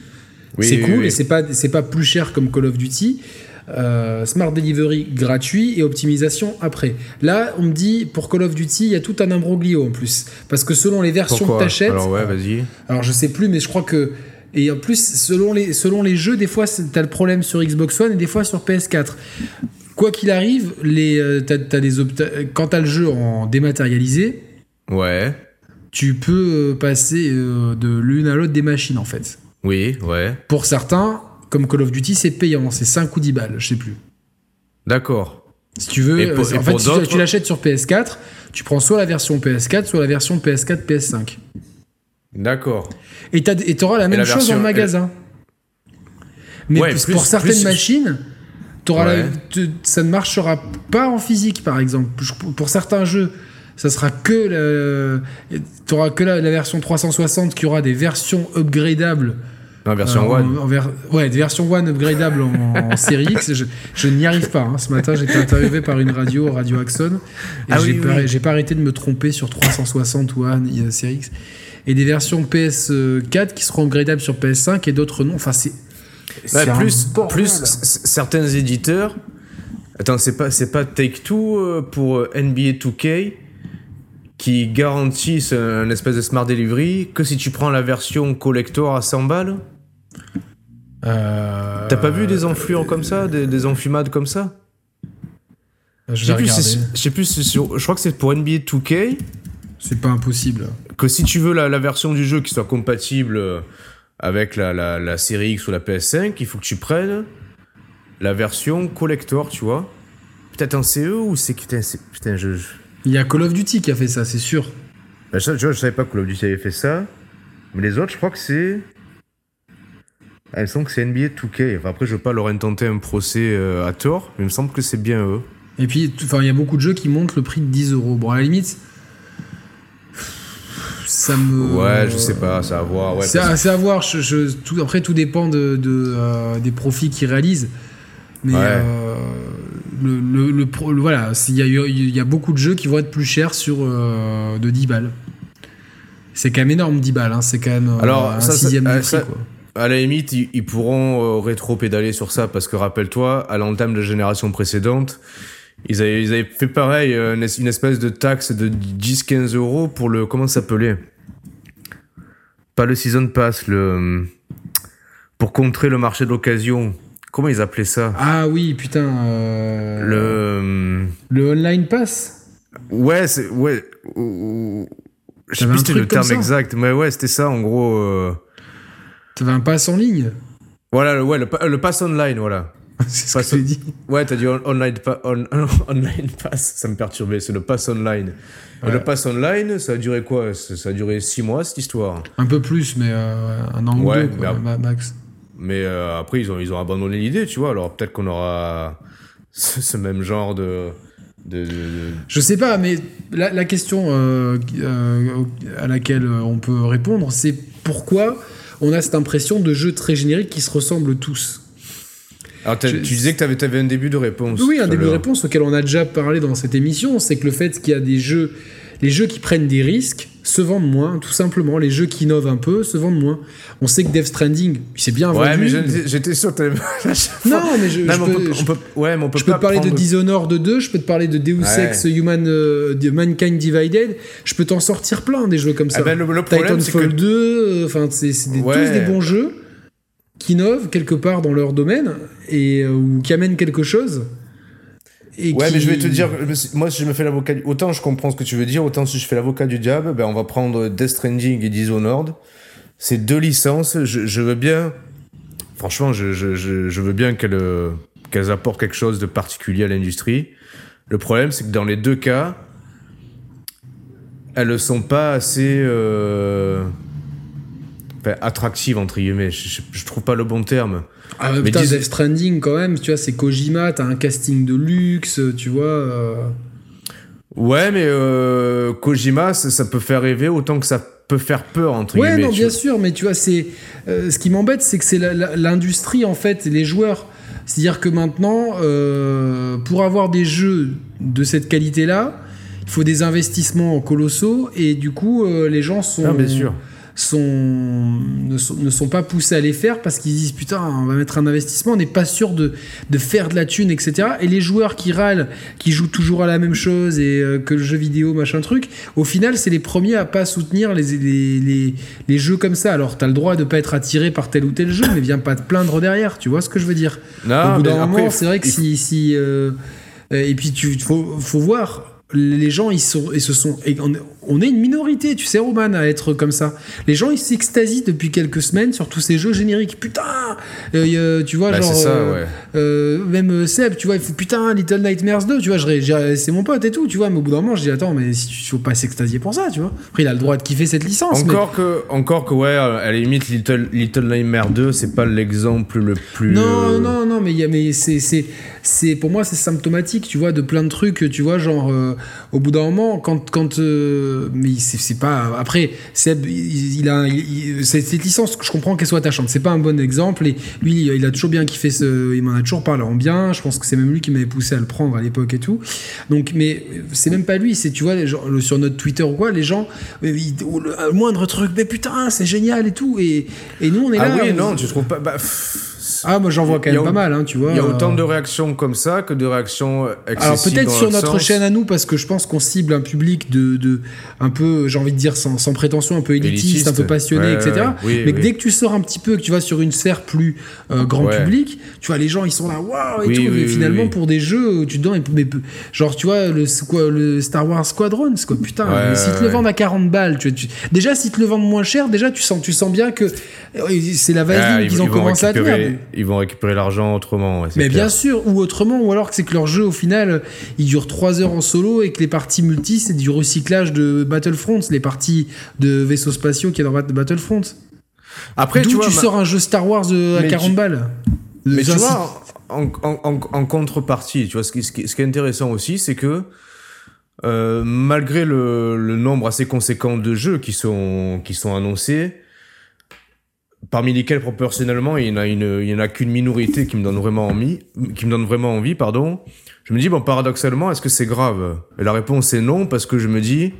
Oui, c'est oui, cool et c'est pas c'est pas plus cher comme Call of Duty. Euh, Smart Delivery gratuit et optimisation après. Là, on me dit pour Call of Duty, il y a tout un imbroglio en plus parce que selon les versions Pourquoi que t'achètes, Alors, ouais, vas-y. alors je sais plus, mais je crois que et en plus selon les selon les jeux, des fois t'as le problème sur Xbox One et des fois sur PS4. Quoi qu'il arrive, les euh, t'as- t'as des quand t'as le jeu en dématérialisé, Ouais. tu peux euh, passer de l'une à l'autre des machines en fait. Oui, ouais. Pour certains, comme Call of Duty, c'est payant, c'est 5 ou 10 balles, je sais plus. D'accord. Si tu veux, Et pour- euh, et en fait, si tu- tu l'achètes sur PS4, tu prends soit la version PS4, soit la version PS4, PS5. D'accord. Et et t'auras la même la chose version- en magasin. Mais Ouais, pour- plus- pour certaines plus- machines, la- te- ça ne marchera pas en physique, par exemple. Pour certains jeux, ça sera que t'auras que la, la version 360 qui aura des versions upgradables. Non, version euh, One. en- en ver- ouais, des versions One upgradables en, en série X. Je, je n'y arrive pas. hein. Ce matin, été interviewé par une radio, Radio Axon. Et Ah j'ai oui, pas, oui. j'ai pas arrêté de me tromper sur 360 One euh, série X. Et des versions PS4 qui seront upgradables sur PS5 et d'autres non. Enfin, c'est Ouais, plus, plus certains éditeurs. Attends, c'est pas, c'est pas Take-Two euh, pour euh, NBA 2K qui garantissent un espèce de smart delivery que si tu prends la version collector à 100 balles Euh, T'as pas vu des enfluents comme ça, des, des enfumades comme ça? Je Je sais plus, si je plus, si sur- je crois que c'est pour NBA 2K C'est pas impossible. que si tu veux la, la version du jeu qui soit compatible euh, avec la, la, la série X ou la PS5, il faut que tu prennes la version collector, tu vois. Peut-être un CE ou c'est putain, c'est- putain, je, je, Il y a Call of Duty qui a fait ça, c'est sûr. Bah, ça, tu vois, je savais pas que Call of Duty avait fait ça. Mais les autres, je crois que c'est. Il me semble que c'est NBA 2K. Enfin, après, je veux pas leur intenter un procès euh, à tort, mais il me semble que c'est bien eux. Et puis, il y a beaucoup de jeux qui montent le prix de 10 euros. Bon, à la limite, ça me. Ouais, je sais pas, ça va voir. Ouais, c'est parce- à, c'est à voir. Je, je- tout, après, tout dépend de, de, euh, des profits qu'ils réalisent. Mais Ouais. euh, le, le, le pro- le- voilà, c'est- il y a, il y a beaucoup de jeux qui vont être plus chers sur euh, de 10 balles. C'est quand même énorme 10 balles. Hein. C'est quand même Alors, un ça, ça- sixième euh, du prix. ça- quoi. À la limite, ils, ils pourront euh, rétro-pédaler sur ça parce que rappelle-toi, à l'entame de la génération précédente, ils avaient, ils avaient fait pareil, euh, une es- une espèce de taxe de 10-15 euros pour le. Comment ça s'appelait? Pas le Season Pass, le. Pour contrer le marché de l'occasion. Comment ils appelaient ça? Ah oui, putain. euh, Le. le online pass? Ouais, c'est. Ouais. ou- ou- Je sais plus c'était le terme exact, mais ouais, c'était ça en gros. euh, T'avais un pass en ligne. Voilà, le- ouais, le, le pass online, voilà. [laughs] c'est ce Pass que j'ai dit. Ouais, t'as dit on- online, pa- on- [laughs] online pass, ça me perturbait, c'est le pass online. Et le pass online, ça a duré quoi? Ça a duré six mois cette histoire? Un peu plus, mais euh, un an Ouais, ou deux, quoi, mais- ma- max. Mais euh, après, ils ont, ils ont abandonné l'idée, tu vois. Alors peut-être qu'on aura [laughs] ce, ce même genre de. de, de- de- Je sais pas, mais la, la question euh, euh, à laquelle on peut répondre, c'est pourquoi on a cette impression de jeux très génériques qui se ressemblent tous. Alors Je- tu disais que t'avais avais un début de réponse. Oui, un début de réponse auquel on a déjà parlé dans cette émission, c'est que le fait qu'il y a des jeux, les jeux qui prennent des risques se vendent moins, tout simplement. Les jeux qui innovent un peu se vendent moins. On sait que Death Stranding, il s'est bien Ouais, vendu. mais j'étais sûr que. [laughs] Non, mais je, Non, je mais on peux- peut, je on peut- ouais, mais on peut Je peux te parler de Dishonored 2, je peux te parler de Deus Ouais. Ex Human, euh, de Mankind Divided, je peux t'en sortir plein des jeux comme ça. Ah ben, le, le problème, c'est Titanfall que 2, euh, enfin c'est c'est tous des bons jeux qui innovent quelque part dans leur domaine et euh, ou qui amènent quelque chose. Et Ouais, qui- mais je vais te dire, moi, si je me fais l'avocat, du- autant je comprends ce que tu veux dire, autant si je fais l'avocat du diable, ben, on va prendre Death Stranding et Dishonored. C'est deux licences, je, je veux bien, franchement, je, je, je, je veux bien qu'elles, qu'elles apportent quelque chose de particulier à l'industrie. Le problème, c'est que dans les deux cas, elles ne sont pas assez, euh, enfin, attractives, entre guillemets. Je, je, je trouve pas le bon terme. Ah ouais, mais putain, dis- Death Stranding quand même, tu vois, c'est Kojima, t'as un casting de luxe, tu vois. euh, Ouais, mais euh, Kojima, ça, ça peut faire rêver autant que ça peut faire peur, entre Ouais, guillemets. non, tu bien vois. sûr, mais tu vois, c'est euh, ce qui m'embête, c'est que c'est l'industrie en fait, les joueurs. C'est-à-dire que maintenant, pour avoir des jeux de cette qualité-là, il faut des investissements colossaux, et du coup, les gens sont, Ah, bien sûr. Sont, ne, sont, ne sont pas poussés à les faire parce qu'ils disent putain, on va mettre un investissement, on n'est pas sûr de, de faire de la thune, etc. Et les joueurs qui râlent, qui jouent toujours à la même chose et euh, que le jeu vidéo, machin truc, au final, c'est les premiers à pas soutenir les, les, les, les jeux comme ça. Alors, t'as le droit de pas être attiré par tel ou tel jeu, mais viens pas te plaindre derrière, tu vois ce que je veux dire? Non, Au bout d'un moment, c'est vrai que si. si euh, et puis, tu faut, faut voir. Les gens, ils, sont, ils se sont. On, est une minorité, tu sais, Roman, à être comme ça. Les gens, ils s'extasient depuis quelques semaines sur tous ces jeux génériques. Putain Euh, a- Tu vois, Bah, genre. ça, euh, ouais. euh, même euh, Seb, tu vois, il fait putain, Little Nightmares 2, tu vois, c'est mon pote et tout, tu vois, mais au bout d'un moment, je dis attends, mais si tu faut pas s'extasier pour ça, tu vois. Après, il a le droit de kiffer cette licence. mais- Encore que, encore que, ouais, à la limite, Little, Little Nightmare 2, c'est pas l'exemple le plus. Non, euh, non, non, mais, mais c'est, c'est, pour moi, c'est symptomatique, tu vois, de plein de trucs, tu vois, genre, euh, au bout d'un moment, quand, quand, euh, mais c'est, pas, après, Seb, il, il a, il- cette licence, je comprends qu'elle soit attachante, c'est pas un bon exemple, et lui, il a toujours bien kiffé ce, il m'en a toujours parlé en bien, je pense que c'est même lui qui m'avait poussé à le prendre à l'époque et tout, donc, mais c'est même pas lui, c'est, tu vois, gens, sur notre Twitter ou quoi, les gens, euh, ils- au le- moindre truc, mais putain, c'est génial et tout, et, et nous, on est Ah là. oui, on- non, tu trouves pas. Bah, pff, Ah, moi j'en vois quand même pas mal, hein, tu vois. Il y a autant euh. de réactions comme ça que de réactions excessives. Alors peut-être sur notre sens. chaîne à nous, parce que je pense qu'on cible un public de, de un peu, j'ai envie de dire sans, sans prétention, un peu élitiste, Élitiste. un peu passionné, Ouais, etc. oui, Mais oui. dès que tu sors un petit peu, que tu vas sur une sphère plus euh, grand Ouais. public, tu vois les gens ils sont là, waouh et Oui, tout. mais finalement pour des jeux, tu te donnes, mais, genre tu vois le, quoi, le Star Wars Squadron, c'est quoi putain. Ouais, mais s'ils te le vendent à 40 balles, tu, tu- déjà s'ils te le vendent moins cher, déjà tu sens, tu sens bien que euh, c'est la vaseline Ah, ils, qu'ils ils ont commencé à tenir. Ils vont récupérer l'argent autrement. ouais, Mais clair. bien sûr, ou autrement, ou alors que c'est que leur jeu au final, il dure 3 heures en solo et que les parties multi, c'est du recyclage de Battlefront, les parties de vaisseaux spatiaux qu'il y a dans Bat- Battlefront. Après, D'où tu tu, vois, sors un jeu Star Wars euh, à Mais 40 tu- balles Mais tu vois, en, en- en- en contrepartie, tu vois, ce qui, ce qui- ce qui est intéressant aussi, c'est que euh, malgré le, le nombre assez conséquent de jeux qui sont, qui sont annoncés, parmi lesquels proportionnellement il y en a une, il y en a qu'une minorité qui me donne vraiment envie, qui me donne vraiment envie, pardon. Je me dis bon paradoxalement est-ce que c'est grave? Et la réponse est non parce que je me dis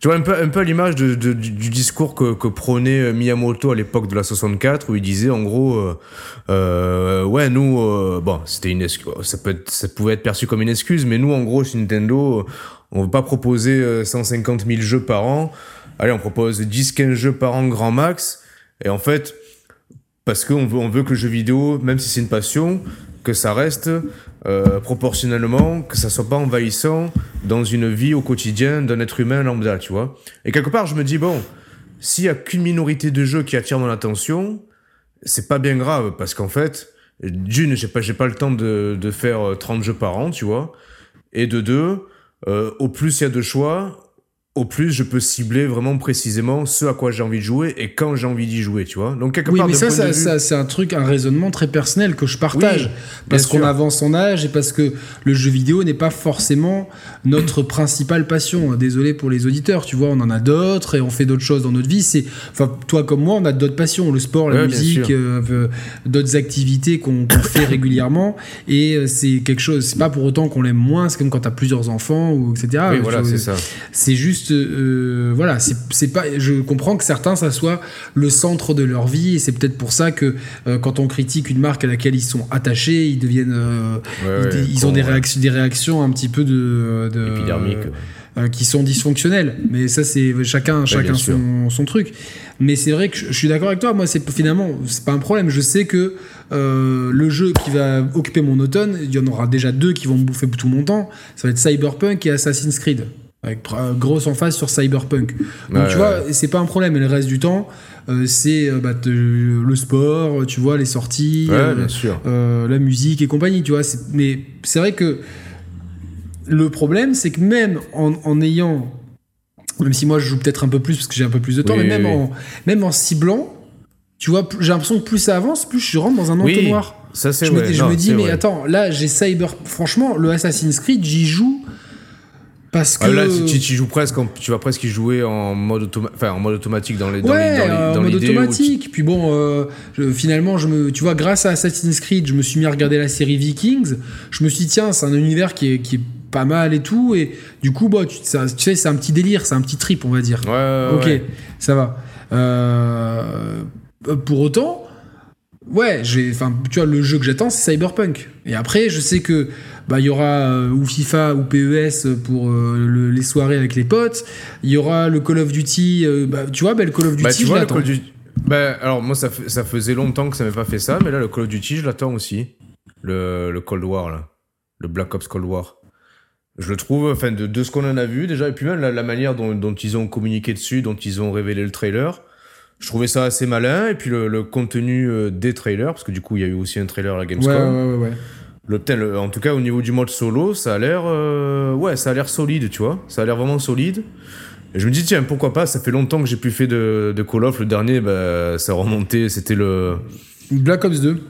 tu vois un peu un peu à l'image de, de- du, discours que, que prônait euh, Miyamoto à l'époque de la 64 où il disait en gros euh, euh, ouais nous euh, bon c'était une ça peut être, ça pouvait être perçu comme une excuse mais nous en gros chez Nintendo euh, on veut pas proposer euh, 150 000 jeux par an. Allez on propose 10-15 jeux par an grand max. Et en fait parce qu'on veut, on veut que le jeu vidéo, même si c'est une passion, que ça reste euh, proportionnellement, que ça soit pas envahissant dans une vie au quotidien d'un être humain lambda, tu vois. Et quelque part, je me dis, bon, s'il y a qu'une minorité de jeux qui attirent mon attention, c'est pas bien grave, parce qu'en fait, d'une, j'ai pas, j'ai pas le temps de, faire euh, 30 jeux par an, tu vois. Et de deux, euh, au plus il y a de choix, au plus je peux cibler vraiment précisément ce à quoi j'ai envie de jouer et quand j'ai envie d'y jouer, tu vois. Donc quelque Oui, part, mais ça, point ça, de vue- ça, c'est un truc, un raisonnement très personnel que je partage. Oui, parce qu'on avance en âge et parce que le jeu vidéo n'est pas forcément notre principale passion. Désolé pour les auditeurs, tu vois, on en a d'autres et on fait d'autres choses dans notre vie. C'est, enfin, toi comme moi, on a d'autres passions, le sport, la Ouais, musique, euh, euh, d'autres activités qu'on fait régulièrement. Et euh, c'est quelque chose, c'est pas pour autant qu'on l'aime moins. C'est comme quand t'as plusieurs enfants ou etc. oui, voilà, c'est ça. c'est juste, euh, voilà, c'est pas. Je comprends que certains, ça soit le centre de leur vie, et c'est peut-être pour ça que euh, quand on critique une marque à laquelle ils sont attachés, ils deviennent, euh, Ouais, ils, ouais, ils ont con, des ouais. réactions, des réactions un petit peu de, qui sont dysfonctionnelles. Mais ça, c'est chacun, chacun son, son truc. Mais c'est vrai que je, je suis d'accord avec toi. Moi, c'est finalement, c'est pas un problème. Je sais que euh, le jeu qui va occuper mon automne, il y en aura déjà deux qui vont me bouffer tout mon temps. Ça va être Cyberpunk et Assassin's Creed. Avec euh, grosse emphase sur Cyberpunk. Donc Ouais, tu vois, c'est pas un problème. Et le reste du temps, euh, c'est euh, bah, te- le sport, tu vois, les sorties, Ouais, euh, bien sûr. euh, la musique et compagnie, tu vois. Mais c'est vrai que le problème, c'est que même en, en ayant, même si moi je joue peut-être un peu plus parce que j'ai un peu plus de temps, Oui, mais même, oui, oui. En, même en ciblant, tu vois, j'ai l'impression que plus ça avance, plus je rentre dans un Oui, entonnoir. Ça, c'est Je je me dis, mais vrai. attends, là j'ai Cyber. Franchement, le Assassin's Creed, j'y joue parce que. Ah, là, tu, tu joues presque, en- tu vas presque y jouer en mode, automa- en mode automatique dans les, dans Ouais, les, dans les- dans en mode tu- automatique. Puis bon, euh, je- finalement, je me, tu vois, grâce à Assassin's Creed, je me suis mis à regarder la série Vikings. Je me suis dit, tiens, c'est un univers qui est, qui est pas mal et tout. Et du coup, bah, tu, ça- tu sais, c'est un petit délire, c'est un petit trip, on va dire. Ouais, ouais, ok, ouais. ça va. Euh, pour autant, ouais, j'ai, enfin, tu vois, le jeu que j'attends, c'est Cyberpunk. Et après, je sais que bah il y aura euh, ou FIFA ou PES pour euh, le- les soirées avec les potes. Il y aura le Call of Duty. euh, bah, tu vois, bah, le Call of Duty, Bah, tu je vois, le l'attends. Call of Duty. Bah, alors, moi, ça, ça faisait longtemps que ça m'avait pas fait ça, mais là, le Call of Duty, je l'attends aussi. Le, le Cold War, là. Le Black Ops Cold War. Je le trouve, enfin, de, de ce qu'on en a vu déjà, et puis même la, la manière dont, dont ils ont communiqué dessus, dont ils ont révélé le trailer, je trouvais ça assez malin, et puis le, le contenu des trailers, parce que du coup, il y a eu aussi un trailer à la Ouais, Gamescom. ouais, ouais, ouais. Le, le- en tout cas, au niveau du mode solo, ça a l'air, euh, ouais, ça a l'air solide, tu vois. Ça a l'air vraiment solide. Et je me dis, tiens, pourquoi pas, ça fait longtemps que j'ai plus fait de, de Call of. Le dernier, bah, ça remontait, c'était le. Black Ops 2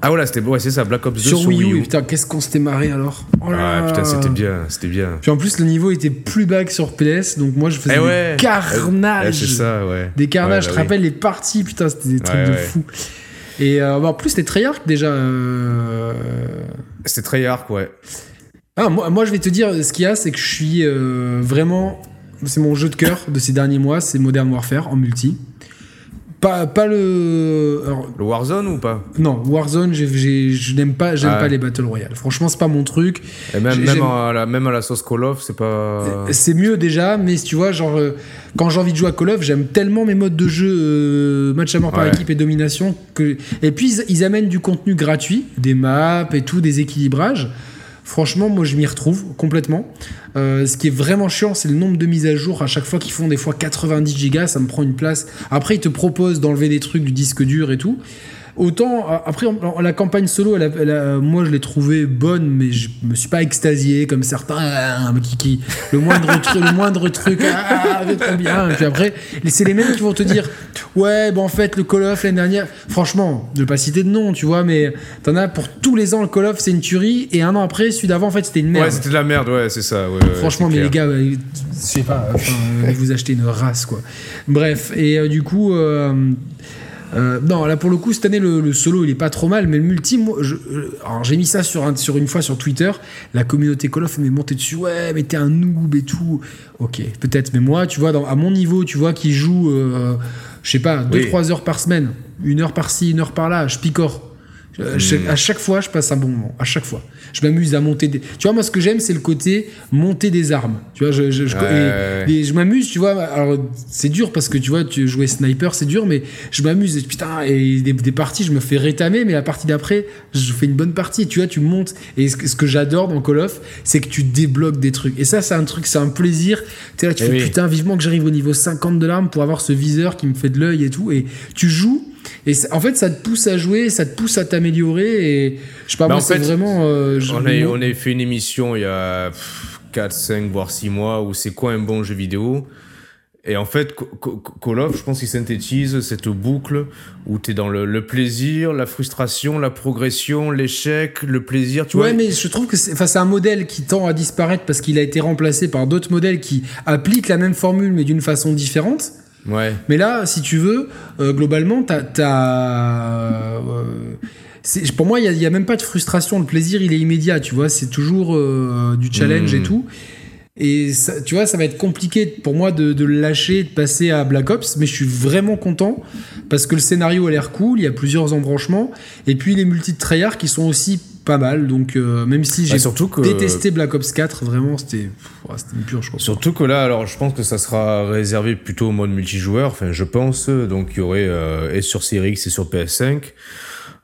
Ah voilà, c'était, ouais, c'est ça, Black Ops 2 sur Wii U. Putain, qu'est-ce qu'on s'était marré alors. Oh là Ah putain, c'était bien, c'était bien. Puis en plus, le niveau était plus bas que sur PS, donc moi je faisais Eh des ouais. carnages. Ouais, c'est ça, ouais. Des carnages, Ouais, je bah te rappelle les parties, putain, c'était des trucs de fou. Et euh, bah, en plus, c'était Treyarch déjà. euh. C'était Treyarch, ouais. Ah, moi, moi, je vais te dire, ce qu'il y a, c'est que je suis euh, vraiment. C'est mon jeu de cœur de ces derniers mois, c'est Modern Warfare en multi. Pas, pas le. le Warzone ou pas? Non, Warzone, je n'aime pas, j'aime ah pas les Battle Royale. Franchement, c'est pas mon truc. Et même, même, à la, même à la sauce Call of, c'est pas. C'est mieux déjà, mais tu vois, genre, euh, quand j'ai envie de jouer à Call of, j'aime tellement mes modes de jeu euh, match à mort par équipe et domination. Que... Et puis, ils, ils amènent du contenu gratuit, des maps et tout, des équilibrages. Franchement, moi, je m'y retrouve complètement. Euh, ce qui est vraiment chiant, c'est le nombre de mises à jour. À chaque fois qu'ils font des fois 90 gigas, ça me prend une place. Après, ils te proposent d'enlever des trucs du disque dur et tout. Autant, après, la campagne solo, moi je l'ai trouvée bonne, mais je me suis pas extasié comme certains, hein, qui, qui, le moindre truc, le moindre truc, ah, trop bien. Et puis après, c'est les mêmes qui vont te dire, ouais, bon, en fait, le Call of l'année dernière, franchement, vais pas citer de nom, tu vois, mais t'en as pour tous les ans, le Call of, c'est une tuerie, et un an après, celui d'avant, en fait, c'était une merde. Ouais, c'était de la merde, ouais, c'est ça. franchement, mais les gars, je sais pas, vous achetez une race, quoi. Bref, et euh, du coup, euh, euh, non, là pour le coup, cette année, le, solo il est pas trop mal, mais le multi, moi, j'ai mis ça sur, sur une fois sur Twitter. La communauté Call of m'est montée dessus. Ouais, mais t'es un noob et tout. Ok, peut-être, mais moi, tu vois, à mon niveau, tu vois, qui joue, euh, je sais pas, 2-3 heures par semaine, une heure par-ci, une heure par-là, je picore. Euh, hmm. À chaque fois, je passe un bon moment. À chaque fois. Je m'amuse à monter des. Tu vois, moi, ce que j'aime, c'est le côté monter des armes. Tu vois, je, je, je, m'amuse, tu vois. Alors, c'est dur parce que tu vois, tu jouais sniper, c'est dur, mais je m'amuse. Putain, et des, des, parties, je me fais rétamer, mais la partie d'après, je fais une bonne partie. Tu vois, tu montes. Et ce, que j'adore dans Call of, c'est que tu débloques des trucs. Et ça, c'est un truc, c'est un plaisir. Tu sais, là, tu eh fais putain, vivement que j'arrive au niveau 50 de l'arme pour avoir ce viseur qui me fait de l'œil et tout. Et tu joues et en fait, ça te pousse à jouer, ça te pousse à t'améliorer. Et je sais pas, moi, c'est vraiment. Euh, on, a, on a fait une émission il y a 4, 5, voire 6 mois où c'est quoi un bon jeu vidéo. Et en fait, Call of, je pense qu'il synthétise cette boucle où tu es dans le, plaisir, la frustration, la progression, l'échec, le plaisir, tu ouais, mais je trouve que c'est un modèle qui tend à disparaître parce qu'il a été remplacé par d'autres modèles qui appliquent la même formule mais d'une façon différente. Mais là, si tu veux, euh, globalement, t'as. euh, pour moi, il n'y a, même pas de frustration. Le plaisir, il est immédiat, tu vois. C'est toujours euh, du challenge et hmm. tout. Et tu vois, ça va être compliqué pour moi de, lâcher, de passer à Black Ops, mais je suis vraiment content parce que le scénario a l'air cool, il y a plusieurs embranchements, et puis les multi Treyarch qui sont aussi pas mal. Donc, euh, même si j'ai surtout détesté Black Ops 4, vraiment, c'était une pure, je crois. Surtout que là, alors, je pense que ça sera réservé plutôt au mode multijoueur. Enfin, je pense. Donc, il y aurait euh, et sur Series X et sur PS5.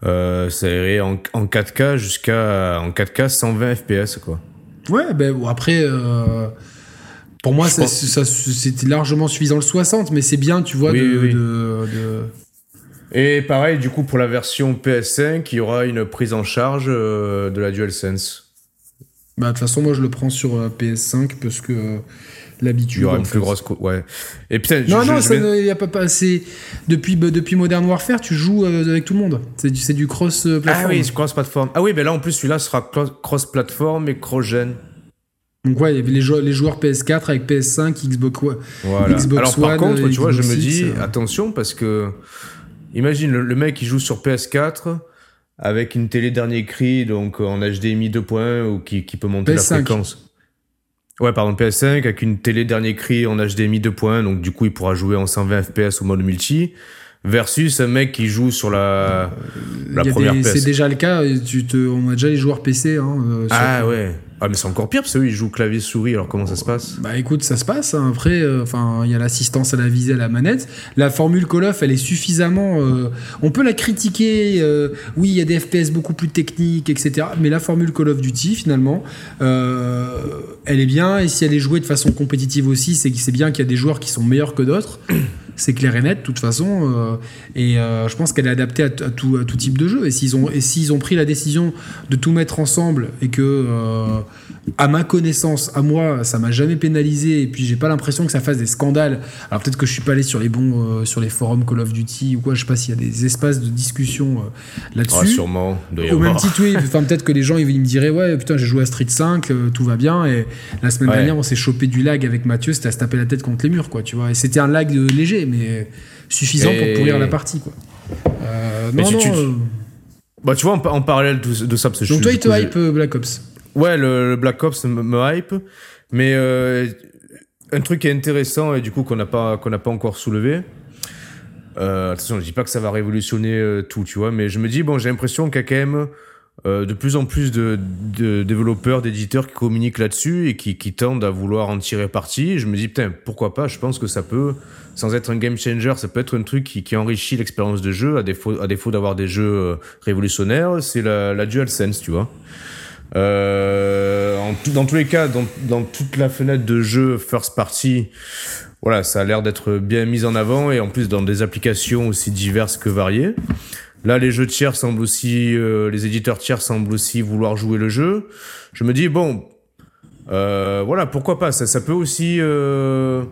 Euh, ça irait en, 4K jusqu'à en 4K 120 FPS, quoi. Ouais, ben après. Pour moi, c'était largement suffisant le 60, mais c'est bien, tu vois, de, et pareil, du coup, pour la version PS5, il y aura une prise en charge euh, de la DualSense. Bah, de toute façon, moi, je le prends sur euh, PS5 parce que euh, l'habitude. Il y aura une plus grosse. Ouais. Et putain, non, non, il n'y a pas. C'est depuis, bah, depuis Modern Warfare, tu joues avec tout le monde. C'est du, du cross-platform. Ah oui, cross-platform. Ah oui, mais là, en plus, celui-là sera cross-platform et cross-gen. Donc ouais, il y avait les joueurs, les joueurs PS4 avec PS5, Xbox, voilà. Xbox Alors par contre, tu vois, je me dis attention parce que Imagine le, mec qui joue sur PS4 avec une télé dernier cri, donc en HDMI 2.1 ou qui, qui peut monter la fréquence. Ouais, pardon, PS5 avec une télé dernier cri en HDMI 2.1, donc du coup il pourra jouer en 120 FPS au mode multi versus un mec qui joue sur la, la première PS. C'est déjà le cas, tu te, on a déjà les joueurs PC. Hein, euh, ah ouais. Ah mais c'est encore pire parce qu'ils jouent clavier souris alors comment ça se passe? Bah écoute ça se passe hein. après euh, enfin il y a l'assistance à la visée à la manette. La formule Call of elle est suffisamment euh, on peut la critiquer oui il y a des FPS beaucoup plus techniques etc mais la formule Call of Duty finalement elle est bien et si elle est jouée de façon compétitive aussi c'est c'est bien qu'il y a des joueurs qui sont meilleurs que d'autres c'est clair et net de toute façon. Euh, et euh, je pense qu'elle est adaptée à, tout, tout, type de jeu. Et s'ils ont, et s'ils ont pris la décision de tout mettre ensemble et que, euh, à ma connaissance, à moi, ça m'a jamais pénalisé et puis j'ai pas l'impression que ça fasse des scandales. Alors peut-être que je suis pas allé sur les bons, sur les forums Call of Duty ou quoi, je sais pas s'il y a des espaces de discussion là-dessus. Sûrement. Au même titre, oui. [laughs] Enfin, peut-être que les gens ils, me diraient, ouais, putain, j'ai joué à Street 5, tout va bien. Et la semaine dernière, on s'est chopé du lag avec Mathieu, c'était à se taper la tête contre les murs, quoi, tu vois. Et c'était un lag léger mais suffisant pour pourrir la partie. Quoi. Euh, non, non, euh, Bah, tu vois, en, parallèle de, de ça, parce Donc, toi, il te hype euh, Black Ops Ouais, le, Black Ops me, hype. Mais un truc qui est intéressant et du coup qu'on n'a pas, qu'on n'a pas encore soulevé, Euh, attention, je dis pas que ça va révolutionner euh, tout, tu vois, mais je me dis, bon, j'ai l'impression qu'il y a quand même euh, de plus en plus de, de développeurs, d'éditeurs qui communiquent là-dessus et qui, qui tendent à vouloir en tirer parti. Je me dis, putain, pourquoi pas Je pense que ça peut, sans être un game changer, ça peut être un truc qui, qui enrichit l'expérience de jeu, à défaut, à défaut d'avoir des jeux euh, révolutionnaires, c'est la, la DualSense, tu vois. Euh, en tout- dans tous les cas, dans, dans toute la fenêtre de jeux first party, voilà, ça a l'air d'être bien mis en avant et en plus dans des applications aussi diverses que variées. Là, les jeux tiers semblent aussi, euh, les éditeurs tiers semblent aussi vouloir jouer le jeu. Je me dis bon, euh, voilà, pourquoi pas Ça, ça peut aussi euh,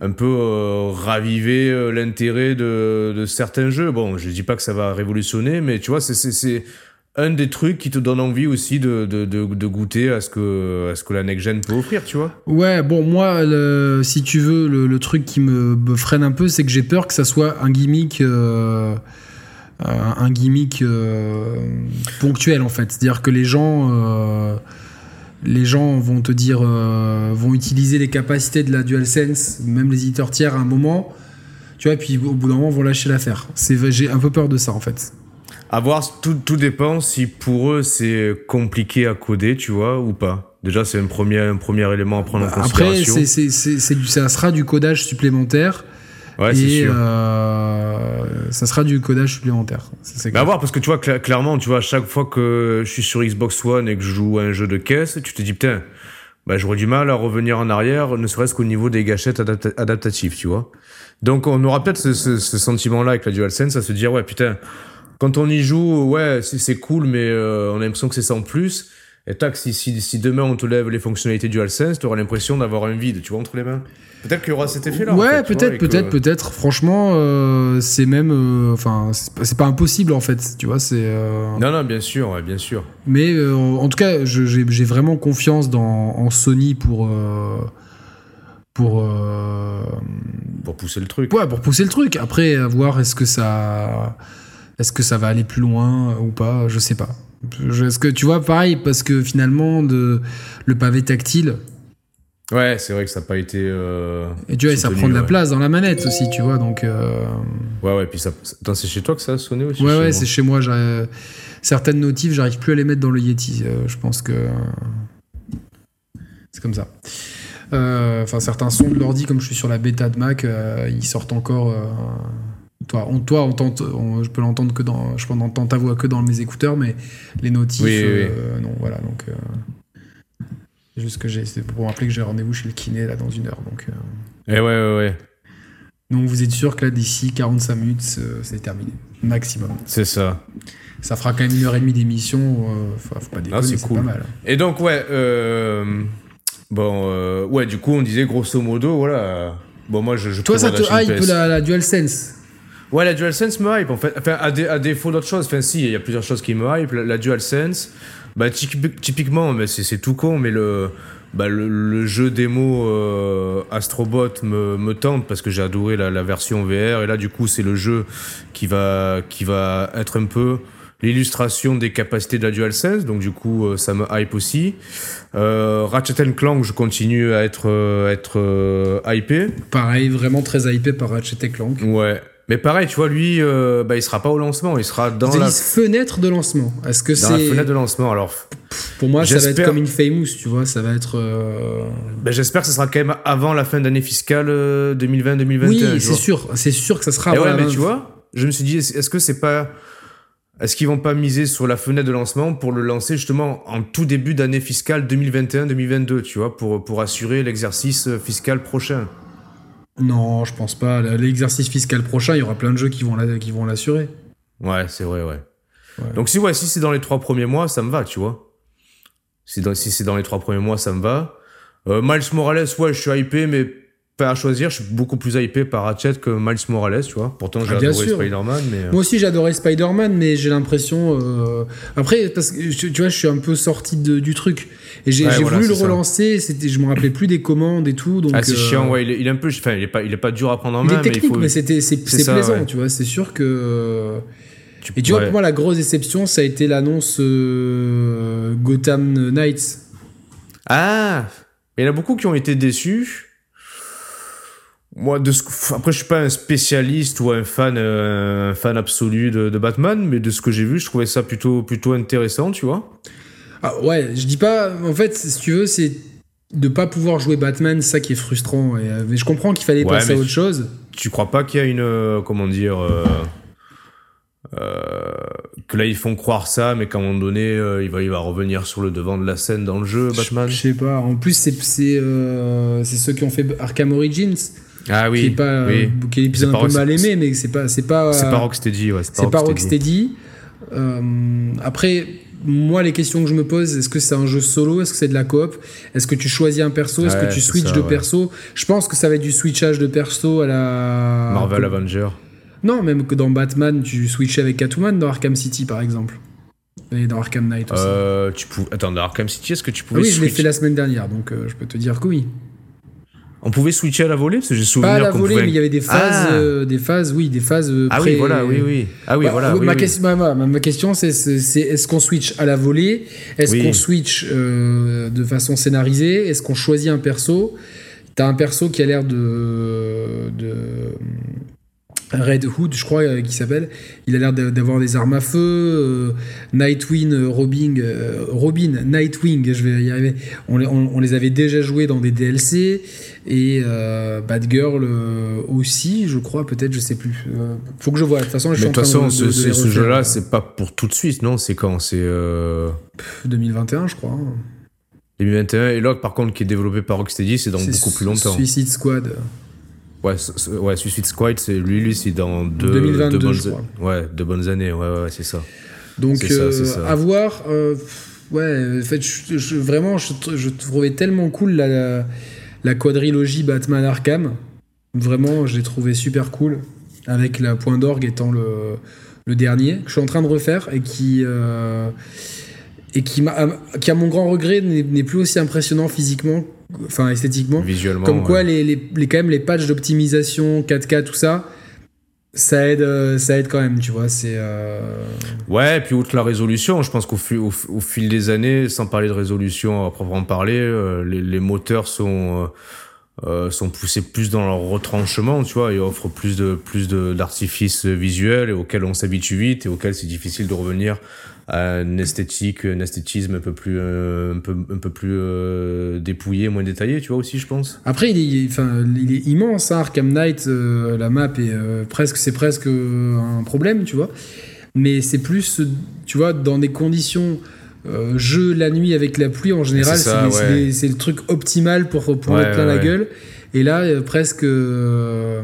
un peu euh, raviver euh, l'intérêt de, certains jeux. Bon, je dis pas que ça va révolutionner, mais tu vois, c'est un des trucs qui te donne envie aussi de, goûter à ce que à ce que la next gen peut offrir, tu vois. Ouais, bon, moi, si tu veux, le, truc qui me, freine un peu, c'est que j'ai peur que ça soit un gimmick, euh, un gimmick ponctuel en fait. C'est-à-dire que les gens, les gens vont te dire, euh, vont utiliser les capacités de la DualSense, même les éditeurs tiers à un moment, tu vois, et puis au bout d'un moment, vont lâcher l'affaire. C'est, j'ai un peu peur de ça en fait. À voir, tout, tout dépend si pour eux c'est compliqué à coder, tu vois, ou pas. Déjà, c'est un premier, un premier élément à prendre en Après, considération. c'est, c'est, ça sera du codage supplémentaire. Ouais, c'est et sûr. euh, ça sera du codage supplémentaire. Ça, Mais à voir, parce que tu vois, cla- clairement, tu vois, à chaque fois que je suis sur Xbox One et que je joue à un jeu de caisse, tu te dis, putain, bah, j'aurais du mal à revenir en arrière, ne serait-ce qu'au niveau des gâchettes adapta- adaptatives, tu vois. Donc, on aura peut-être ce, ce- ce sentiment-là avec la DualSense, à se dire, ouais, putain, quand on y joue, ouais, c'est c'est cool, mais euh, on a l'impression que c'est ça en plus. Et tac, si, si, si demain on te lève les fonctionnalités DualSense, tu auras l'impression d'avoir un vide, tu vois, entre les mains. Peut-être qu'il y aura cet effet-là. en Ouais, fait, peut-être, que- peut-être, peut-être. Franchement, euh, c'est même, euh, enfin, c'est pas- c'est pas impossible en fait. Tu vois, c'est. euh, Non, non, bien sûr, ouais, bien sûr. Mais en tout cas, j'ai vraiment confiance dans en Sony pour pour Pour pousser le truc. ouais, pour pousser le truc. Après, à voir est-ce que ça est-ce que ça va aller plus loin ou pas. Je sais pas. Est-ce que tu vois pareil parce que finalement de le pavé tactile. Ouais, c'est vrai que ça n'a pas été. euh, Et tu vois, ça prend de la place dans la manette aussi, tu vois. Donc, euh, Ouais, ouais, puis ça. C'est chez toi que ça a sonné aussi ouais, ouais, c'est chez moi. Certaines notifs, j'arrive plus à les mettre dans le Yeti. euh, je pense que c'est comme ça. Euh, Enfin, certains sons de l'ordi, comme je suis sur la bêta de Mac, ils sortent encore. Euh, toi, on, toi, on tente, on- je peux l'entendre que dans, je peux entendre ta voix que dans mes écouteurs, mais les notifs, Oui, oui, oui. euh, non, voilà. Donc, euh, c'est juste que j'ai, c'est pour rappeler que j'ai rendez-vous chez le kiné là dans une heure. Donc, euh, Eh ouais, ouais, ouais. donc vous êtes sûr que là, d'ici 45 minutes, euh, c'est terminé. Maximum. C'est ça. Ça fera quand même une heure et demie d'émission. euh, faut, faut pas déconner, c'est c'est cool. pas mal. Et donc, ouais, euh, bon, euh, ouais, du coup, on disait grosso modo, voilà. euh, Bon, moi, je, je Toi, ça te hype la, la DualSense? Ouais, la DualSense me hype, en fait. Enfin, à, dé- à défaut d'autres choses. Enfin, si, il y a plusieurs choses qui me hype. La, la DualSense, bah, typi- typiquement, mais c'est tout con, mais le, bah, le, le jeu démo euh, Astrobot me, me tente parce que j'ai adoré la, la version VR. Et là, du coup, c'est le jeu qui va, qui va être un peu l'illustration des capacités de la DualSense. Donc, du coup, euh, ça me hype aussi. Euh, Ratchet Clank, je continue à être, euh, être euh, hypé. Pareil, vraiment très hypé par Ratchet Clank. Ouais. Mais pareil, tu vois, lui, euh, bah, il sera pas au lancement, il sera dans la, fenêtre de lancement. Est-ce que dans la c'est. fenêtre de lancement. Alors, Pour moi, ça va être comme Infamous, tu vois. Ça va être. euh, ben, j'espère que ce sera quand même avant la fin d'année fiscale euh, 2020-2021. Oui, tu c'est sûr. C'est sûr que ça sera. Et avant ouais, la mais tu vois, je me suis dit, est-ce que c'est pas. Est-ce qu'ils vont pas miser sur la fenêtre de lancement pour le lancer justement en tout début d'année fiscale 2021-2022, tu vois, pour, pour assurer l'exercice euh, fiscal prochain? Non, je pense pas. L'exercice fiscal prochain, il y aura plein de jeux qui vont la- qui vont l'assurer. Ouais, c'est vrai, ouais. Ouais. Donc si, ouais, si c'est dans les trois premiers mois, ça me va, tu vois. Si, dans- si c'est dans les trois premiers mois, ça me va. Euh, Miles Morales, ouais, je suis hypé, mais pas à choisir. Je suis beaucoup plus hypé par Ratchet que Miles Morales, tu vois. Pourtant, j'ai Ah, adoré. Spider-Man, mais... euh, Moi aussi, j'adorais Spider-Man, mais j'ai l'impression. euh, Après, parce que tu vois, je suis un peu sorti de- du truc. Et j'ai Ouais, voilà, voulu le relancer. C'était, je me rappelais plus des commandes et tout. Donc, Ah, c'est euh, chiant, ouais, il est, il est un peu... Enfin, il est pas, il est pas dur à prendre en Il main, est technique, mais mais, il faut... c'était, c'est, plaisant, ouais. tu vois. C'est sûr que. tu- Et tu vois, pour moi, la grosse déception, ça a été l'annonce euh, Gotham Knights. Ah Il y en a beaucoup qui ont été déçus. Moi, de ce... après, je suis pas un spécialiste ou un fan, euh, un fan absolu de, de, Batman, mais de ce que j'ai vu, je trouvais ça plutôt, plutôt intéressant, tu vois. Ah ouais, je dis pas. En fait, si tu veux, c'est de pas pouvoir jouer Batman, ça qui est frustrant. Et, mais je comprends qu'il fallait passer à autre chose. Tu crois pas qu'il y a une, euh, comment dire, euh, euh, que là ils font croire ça, mais qu'à un moment donné, euh, il va, il va revenir sur le devant de la scène dans le jeu, Batman? Je, sais pas. En plus, c'est c'est euh, ceux qui ont fait Arkham Origins. Ah oui. Qui est pas, oui. qui est un peu mal aimé, mais c'est pas, c'est pas. C'est pas Rocksteady, ouais. C'est pas Rocksteady. après, moi, les questions que je me pose, est-ce que c'est un jeu solo? Est-ce que c'est de la coop? Est-ce que tu choisis un perso? Est-ce Ouais, que tu switches ça, de ouais. perso? Je pense que ça va être du switchage de perso à la. Marvel Avenger. Non, même que dans Batman, tu switchais avec Catwoman dans Arkham City, par exemple. Et dans Arkham Knight aussi. Euh, tu. Attends, dans Arkham City, est-ce que tu Ah pouvais oui, je l'ai switch- fait la semaine dernière, donc euh, je peux te dire que oui. On pouvait switcher à la volée Parce que j'ai souvenir Pas à la volée, pouvait- mais il y avait des phases, Ah. euh, des phases, oui, des phases. euh, Ah oui, voilà, oui, oui. Ah oui, Bah, voilà. oui, ma, oui. question, ma, ma- ma question, c'est c'est est-ce qu'on switch à la volée? Est-ce Oui. qu'on switch euh, de façon scénarisée? Est-ce qu'on choisit un perso? T'as un perso qui a l'air de, de Red Hood, je crois, euh, qui s'appelle. Il a l'air d'a- d'avoir des armes à feu. euh, Nightwing, euh, Robin, Robin, Nightwing, je vais y arriver. On, les- on- on les avait déjà joués dans des DLC et Batgirl aussi, je crois, peut-être, je sais plus. Faut que je vois. De toute façon, je suis de en train façon, de, ce, de ce- jeu-là, c'est pas pour tout de suite, non? C'est quand? C'est euh, 2021, je crois. hein. 2021. Et là, par contre, qui est développé par Rocksteady, c'est dans beaucoup plus longtemps. Suicide Squad. Ouais, ouais, Suicide Squad, c'est lui, lui, c'est dans deux, 2022, deux bonnes, je crois. Ouais, deux bonnes années. Ouais, ouais, ouais, c'est ça. Donc, ça, euh, ça. à voir. euh, ouais, en fait, je, je- vraiment, je, tr- je trouvais tellement cool la, la, la quadrilogie Batman Arkham. Vraiment, je l'ai trouvé super cool. Avec la point d'orgue étant le, le dernier, que je suis en train de refaire et qui. euh, et qui, qui, à mon grand regret, n'est plus aussi impressionnant physiquement, enfin esthétiquement. Visuellement. Comme quoi, ouais. les, les, les- quand même, les patchs d'optimisation 4K, tout ça, ça aide, euh, ça aide quand même, tu vois. C'est. euh, Ouais, et puis outre la résolution, je pense qu'au fi- au, au fil des années, sans parler de résolution à proprement parler, euh, les, les moteurs sont euh, euh, sont poussés plus dans leur retranchement, tu vois, et offrent plus de plus de d'artifices visuels et auxquels on s'habitue vite et auxquels c'est difficile de revenir à une esthétique, un esthétisme un peu plus euh, un peu un peu plus euh, dépouillé, moins détaillé, tu vois aussi, je pense. Après, il est, immense, hein, Arkham Knight. la map est presque, c'est presque un problème, tu vois. Mais c'est plus, tu vois, dans des conditions euh, jeu la nuit avec la pluie, en général, C'est ouais. le truc optimal pour, pour Ouais, mettre plein ouais, la gueule. Et là, euh, presque. euh,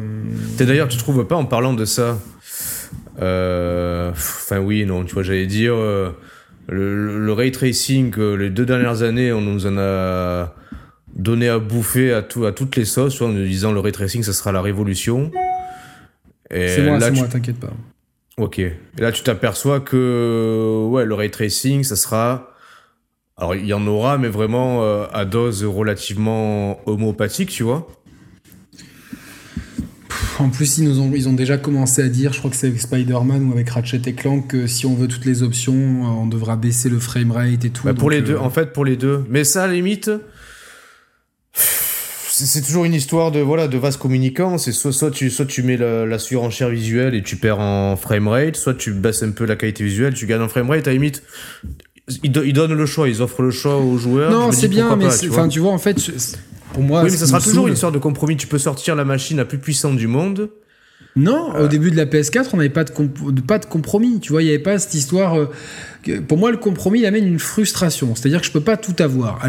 d'ailleurs, tu trouves pas en parlant de ça euh, Enfin oui, non, tu vois, j'allais dire euh, le, le ray tracing. les deux dernières années, on nous en a donné à bouffer à, tout, à toutes les sauces, en nous disant le ray tracing, ça sera la révolution. C'est moi, là, c'est moi, t'inquiète pas. Ok. Et là, tu t'aperçois que ouais, le ray tracing, ça sera. Alors, il y en aura, mais vraiment euh, à dose relativement homopathique, tu vois. En plus, ils, nous ont, ils ont déjà commencé à dire, je crois que c'est avec Spider-Man ou avec Ratchet et Clank, que si on veut toutes les options, euh, on devra baisser le framerate et tout. Bah, pour les deux, euh, en fait, pour les deux. Mais ça, à la limite, c'est toujours une histoire de voilà de vase communicant. C'est soit, soit tu soit tu mets la, la surenchère visuelle et tu perds en framerate, soit tu baisses un peu la qualité visuelle, tu gagnes en framerate. À limite, ils, do- ils donnent le choix, ils offrent le choix aux joueurs. Non, c'est bien, mais enfin, vois. tu vois, en fait, je- pour moi. Oui, mais ça sera toujours une histoire de compromis. Tu peux sortir la machine la plus puissante du monde. Non, Euh. au début de la PS4, on n'avait pas de, pas de compromis. Tu vois, il n'y avait pas cette histoire. euh, pour moi, le compromis, il amène une frustration. C'est-à-dire que je peux pas tout avoir.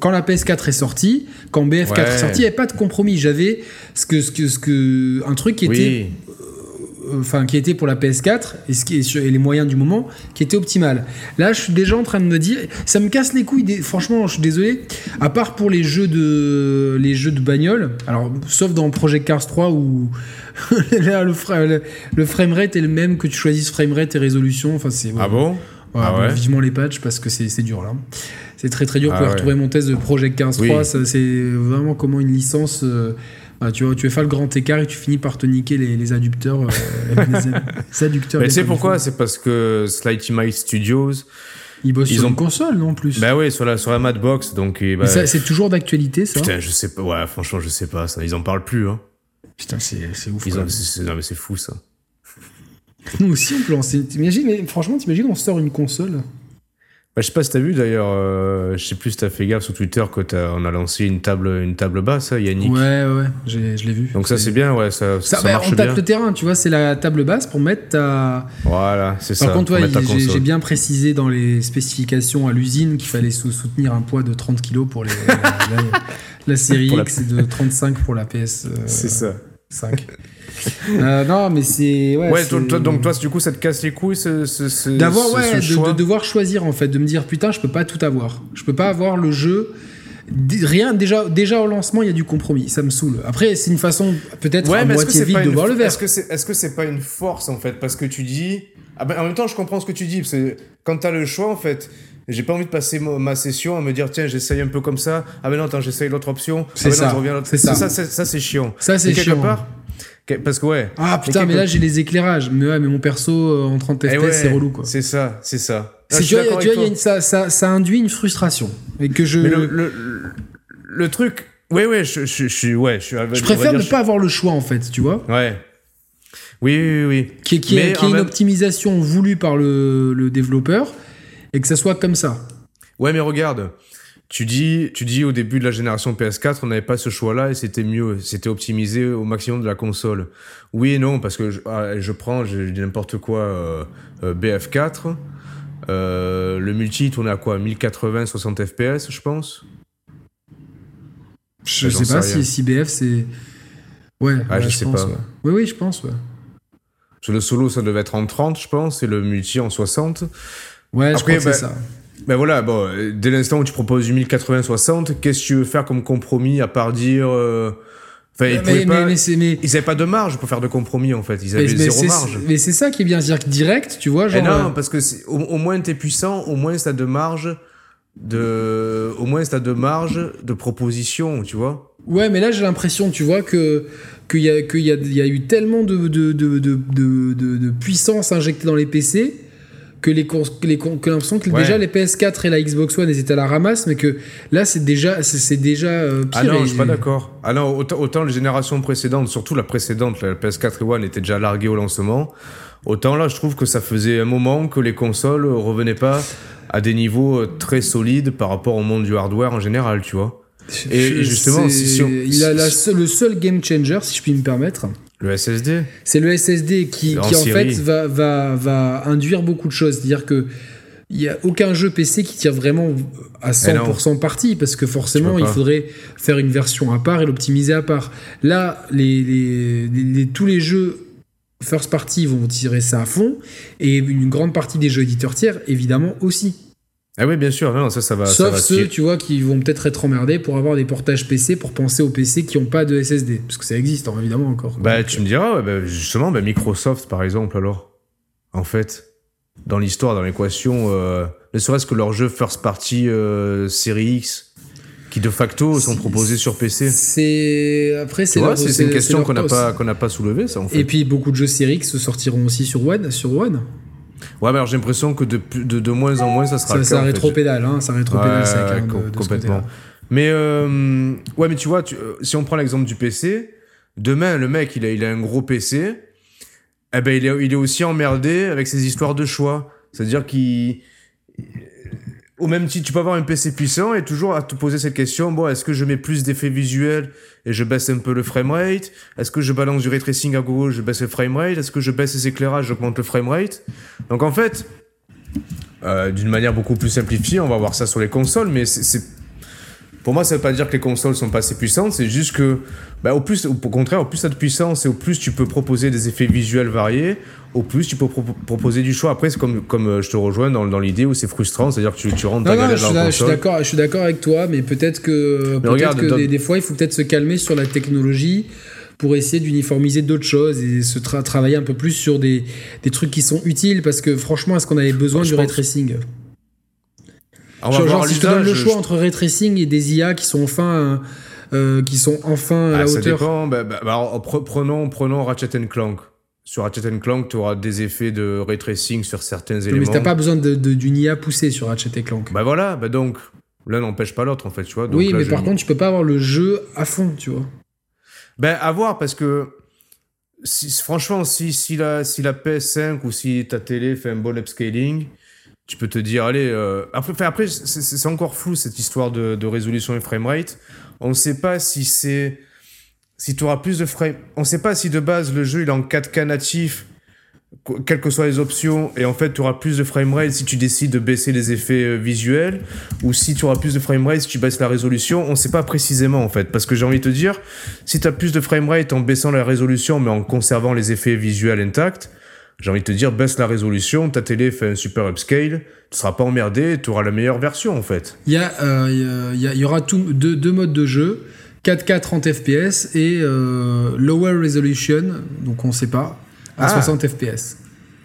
Quand la PS4 est sortie, quand BF4 Ouais. est sorti, il n'y avait pas de compromis. J'avais ce que, ce que, ce que, un truc qui était Oui. euh, enfin qui était pour la PS4 et, ce qui est sur- et les moyens du moment qui était optimal. Là, je suis déjà en train de me dire, ça me casse les couilles. franchement, je suis désolé. À part pour les jeux de les jeux de bagnole, alors sauf dans Project Cars 3 où [laughs] là, le, fra- le, framerate est le même que tu choisisses framerate et résolution. Enfin, c'est Ah bon? Ah ouais Vivement les patchs parce que c'est dur là. C'est très très dur. Ah pour ouais. retrouver mon test de Project Cars Oui. 3, ça, c'est vraiment comment une licence. euh, bah, tu, vois, tu fais pas le grand écart et tu finis par te niquer les, les adducteurs. euh, les, [laughs] les adducteurs. Mais des tu sais comme il pourquoi? C'est parce que Slighty Mike Studios, Ils bossent ils sur ont- une console, non en plus. bah ouais, sur la sur la Madbox, donc bah, c'est toujours d'actualité, ça? putain, je sais pas. Ouais, franchement, je sais pas. Ça, ils en parlent plus. Hein. Putain, c'est ouf. Ils ont- non, mais c'est fou ça. Nous aussi, on peut lancer. T'imagines, mais franchement, t'imagines, on sort une console? Bah, je sais pas si t'as vu d'ailleurs, euh, je sais plus si t'as fait gaffe sur Twitter qu'on a lancé une table, une table basse, hein, Yannick. Ouais, ouais, je l'ai vu. Donc ça c'est bien, ouais, ça, Ça, ça, bah, marche on bien. le terrain, tu vois, c'est la table basse pour mettre ta. Voilà, c'est ça. Par contre, ouais, j'ai bien précisé dans les spécifications à l'usine qu'il fallait sou- soutenir un poids de 30 kg pour les, la, [laughs] la- la série Pour la- X et de 35 pour la PS5. C'est ça. Euh, non, mais c'est. Ouais, toi, donc toi, du coup, ça te casse les couilles, ce, ce, ce- D'avoir, ce- ouais, ce de, devoir choisir en fait, de me dire putain, je peux pas tout avoir. Je peux pas avoir le jeu. Rien, déjà, déjà au lancement, il y a du compromis. Ça me saule. Après, c'est une façon peut-être à Ouais, mais que moitié vide de voir le verre. Est-ce que c'est est-ce que c'est pas une force en fait? Parce que tu dis ah ben, en même temps je comprends ce que tu dis parce que quand t'as le choix en fait j'ai pas envie de passer ma session à me dire tiens j'essaye un peu comme ça ah ben non attends j'essaye l'autre option C'est ah ben non, ça, je reviens à l'autre c'est ça. ça c'est- ça c'est chiant Ça, c'est Mais quelque chiant. part parce que ouais Ah putain, mais là j'ai les éclairages. Mais ouais, mais mon perso euh, en 30 Eh FPS, ouais, c'est relou quoi. c'est ça c'est ça Là, je tu vois, tu vois, y a une- ça, ça, ça induit une frustration. Et que je. mais le, le, le truc ouais ouais je, je, je suis ouais je je préfère ne pas avoir le choix en fait, tu vois. ouais oui oui oui Qui, qui, est une même- optimisation voulue par le, le développeur et que ça soit comme ça. Ouais, mais regarde, tu dis, tu dis au début de la génération PS4, on n'avait pas ce choix-là et c'était mieux, c'était optimisé au maximum de la console. Oui et non, parce que je, ah, je prends, je, dis n'importe quoi, euh, euh, BF4, euh, le multi tournait à quoi? 1080, 60 FPS, je pense? Je J'en sais pas si, si BF c'est. Ouais, Ah, ouais, je je, sais pense. pas. ouais. Oui, oui, je pense. Ouais, Sur le solo, ça devait être en 30, je pense, et le multi en 60. ouais je crois que c'est bah, ça. Ben voilà, bon, dès l'instant où tu proposes du 1080-60, qu'est-ce que tu veux faire comme compromis à part dire. euh, Enfin, ils mais, pas- mais pas de marge pour faire de compromis en fait, ils avaient mais- zéro marge. mais c'est ça qui est bien, que direct, tu vois, Eh genre. non, euh, parce que au, au moins t'es puissant, au moins t'as de marge de, au moins t'as de marge de proposition, tu vois. Ouais, mais là j'ai l'impression, tu vois, que qu'il y a qu'il y y a eu tellement de, de, de, de- de puissance injectée dans les PC que les que les que l'impression que Ouais. déjà les PS4 et la Xbox One étaient à la ramasse, mais que là c'est déjà c'est déjà euh, pire. Ah non, je suis pas d'accord. Ah non, autant, autant les générations précédentes, surtout la précédente, la PS4 et One était déjà larguée au lancement. Autant là, je trouve que ça faisait un moment que les consoles revenaient pas à des niveaux euh, très solides par rapport au monde du hardware en général, tu vois. Et- justement, si- si on- il a la si- seule- le seul game changer, si je puis me permettre, Le SSD. c'est le SSD qui, En qui en série. fait va, va, va induire beaucoup de choses. C'est-à-dire que il y a aucun jeu PC qui tire vraiment à 100% parti parce que forcément il faudrait faire une version à part et l'optimiser à part. Là, les, les- les- les- tous les jeux first party vont tirer ça à fond et une grande partie des jeux éditeurs tiers évidemment aussi. Ah oui, bien sûr, non, ça, ça va. ça Sauf va ceux, tu vois, qui vont peut-être être emmerdés pour avoir des portages PC pour penser aux PC qui n'ont pas de SSD. Parce que ça existe, hein, évidemment, encore. Bah, Donc, tu me diras, ouais, bah, justement, bah, Microsoft, par exemple, alors. En fait, dans l'histoire, dans l'équation, euh, ne serait-ce que leurs jeux first party euh, série X, qui de facto sont proposés sur PC. C'est. Après, c'est leur- une question leur qu'on n'a pas, qu'on n'a pas soulevée, ça, en fait. Et puis, beaucoup de jeux Series X sortiront aussi sur One. Sur One. Ouais, mais alors j'ai l'impression que de, de, de moins en moins, ça sera cas, en fait. rétro-pédale, hein, ça rétro-pédale Ouais, sec, hein, de- de complètement. Mais euh, ouais, mais tu vois, tu- euh, si on prend l'exemple du PC, demain le mec il a, il a un gros PC, eh ben il est, il est aussi emmerdé avec ses histoires de choix. C'est-à-dire qu'il au même titre, tu peux avoir un PC puissant et toujours à te poser cette question bon, est-ce que je mets plus d'effets visuels et je baisse un peu le framerate? Est-ce que je balance du ray à gauche, je baisse le framerate? Est-ce que je baisse les éclairages, j'augmente le framerate? Donc en fait, euh, d'une manière beaucoup plus simplifiée, on va voir ça sur les consoles, mais c'est pour moi, ça veut pas dire que les consoles sont pas assez puissantes, c'est juste que, bah, au plus, au contraire, au plus tu as de puissance et au plus tu peux proposer des effets visuels variés, au plus tu peux pro- proposer du choix. Après, c'est comme, comme euh, je te rejoins dans, dans l'idée où c'est frustrant, c'est-à-dire que tu, tu rentres Non, non, dans suis, la je suis d'accord, je suis d'accord avec toi, mais peut-être que, peut regarde, que des, des fois, il faut peut-être se calmer sur la technologie pour essayer d'uniformiser d'autres choses et se tra- travailler un peu plus sur des, des trucs qui sont utiles parce que franchement, est-ce qu'on avait besoin du ray tracing? On va Genre, voir si je te donne le choix je- entre ray tracing et des IA qui sont enfin, euh, qui sont enfin à Ah, la ça hauteur. dépend. Bah, bah, bah, pre- prenons, prenons Ratchet Clank. Sur Ratchet Clank, tu auras des effets de ray tracing sur certains Mais éléments. t'as pas besoin d'une IA poussée sur Ratchet et Clank. Bah voilà, bah donc, l'un n'empêche pas l'autre en fait, tu vois. Donc oui, là, mais par contre, tu peux pas avoir le jeu à fond, tu vois. Ben, à voir, parce que si, franchement, si, si, la, si la PS5 ou si ta télé fait un bon upscaling, tu peux te dire, allez, euh, après, après c'est encore flou cette histoire de, de résolution et framerate. On ne sait pas si c'est, si tu auras plus de frame, on ne sait pas si de base le jeu il est en 4K natif quelles que soient les options, et en fait, tu auras plus de framerate si tu décides de baisser les effets euh, visuels, ou si tu auras plus de framerate si tu baisses la résolution, on ne sait pas précisément en fait. Parce que j'ai envie de te dire, si tu as plus de framerate en baissant la résolution, mais en conservant les effets visuels intacts, j'ai envie de te dire, baisse la résolution, ta télé fait un super upscale, tu seras pas emmerdé, tu auras la meilleure version en fait. Il y, euh, y, y, aura tout, deux, deux modes de jeu. 4K 30 fps et euh, lower resolution, donc on ne sait pas, à 60 fps.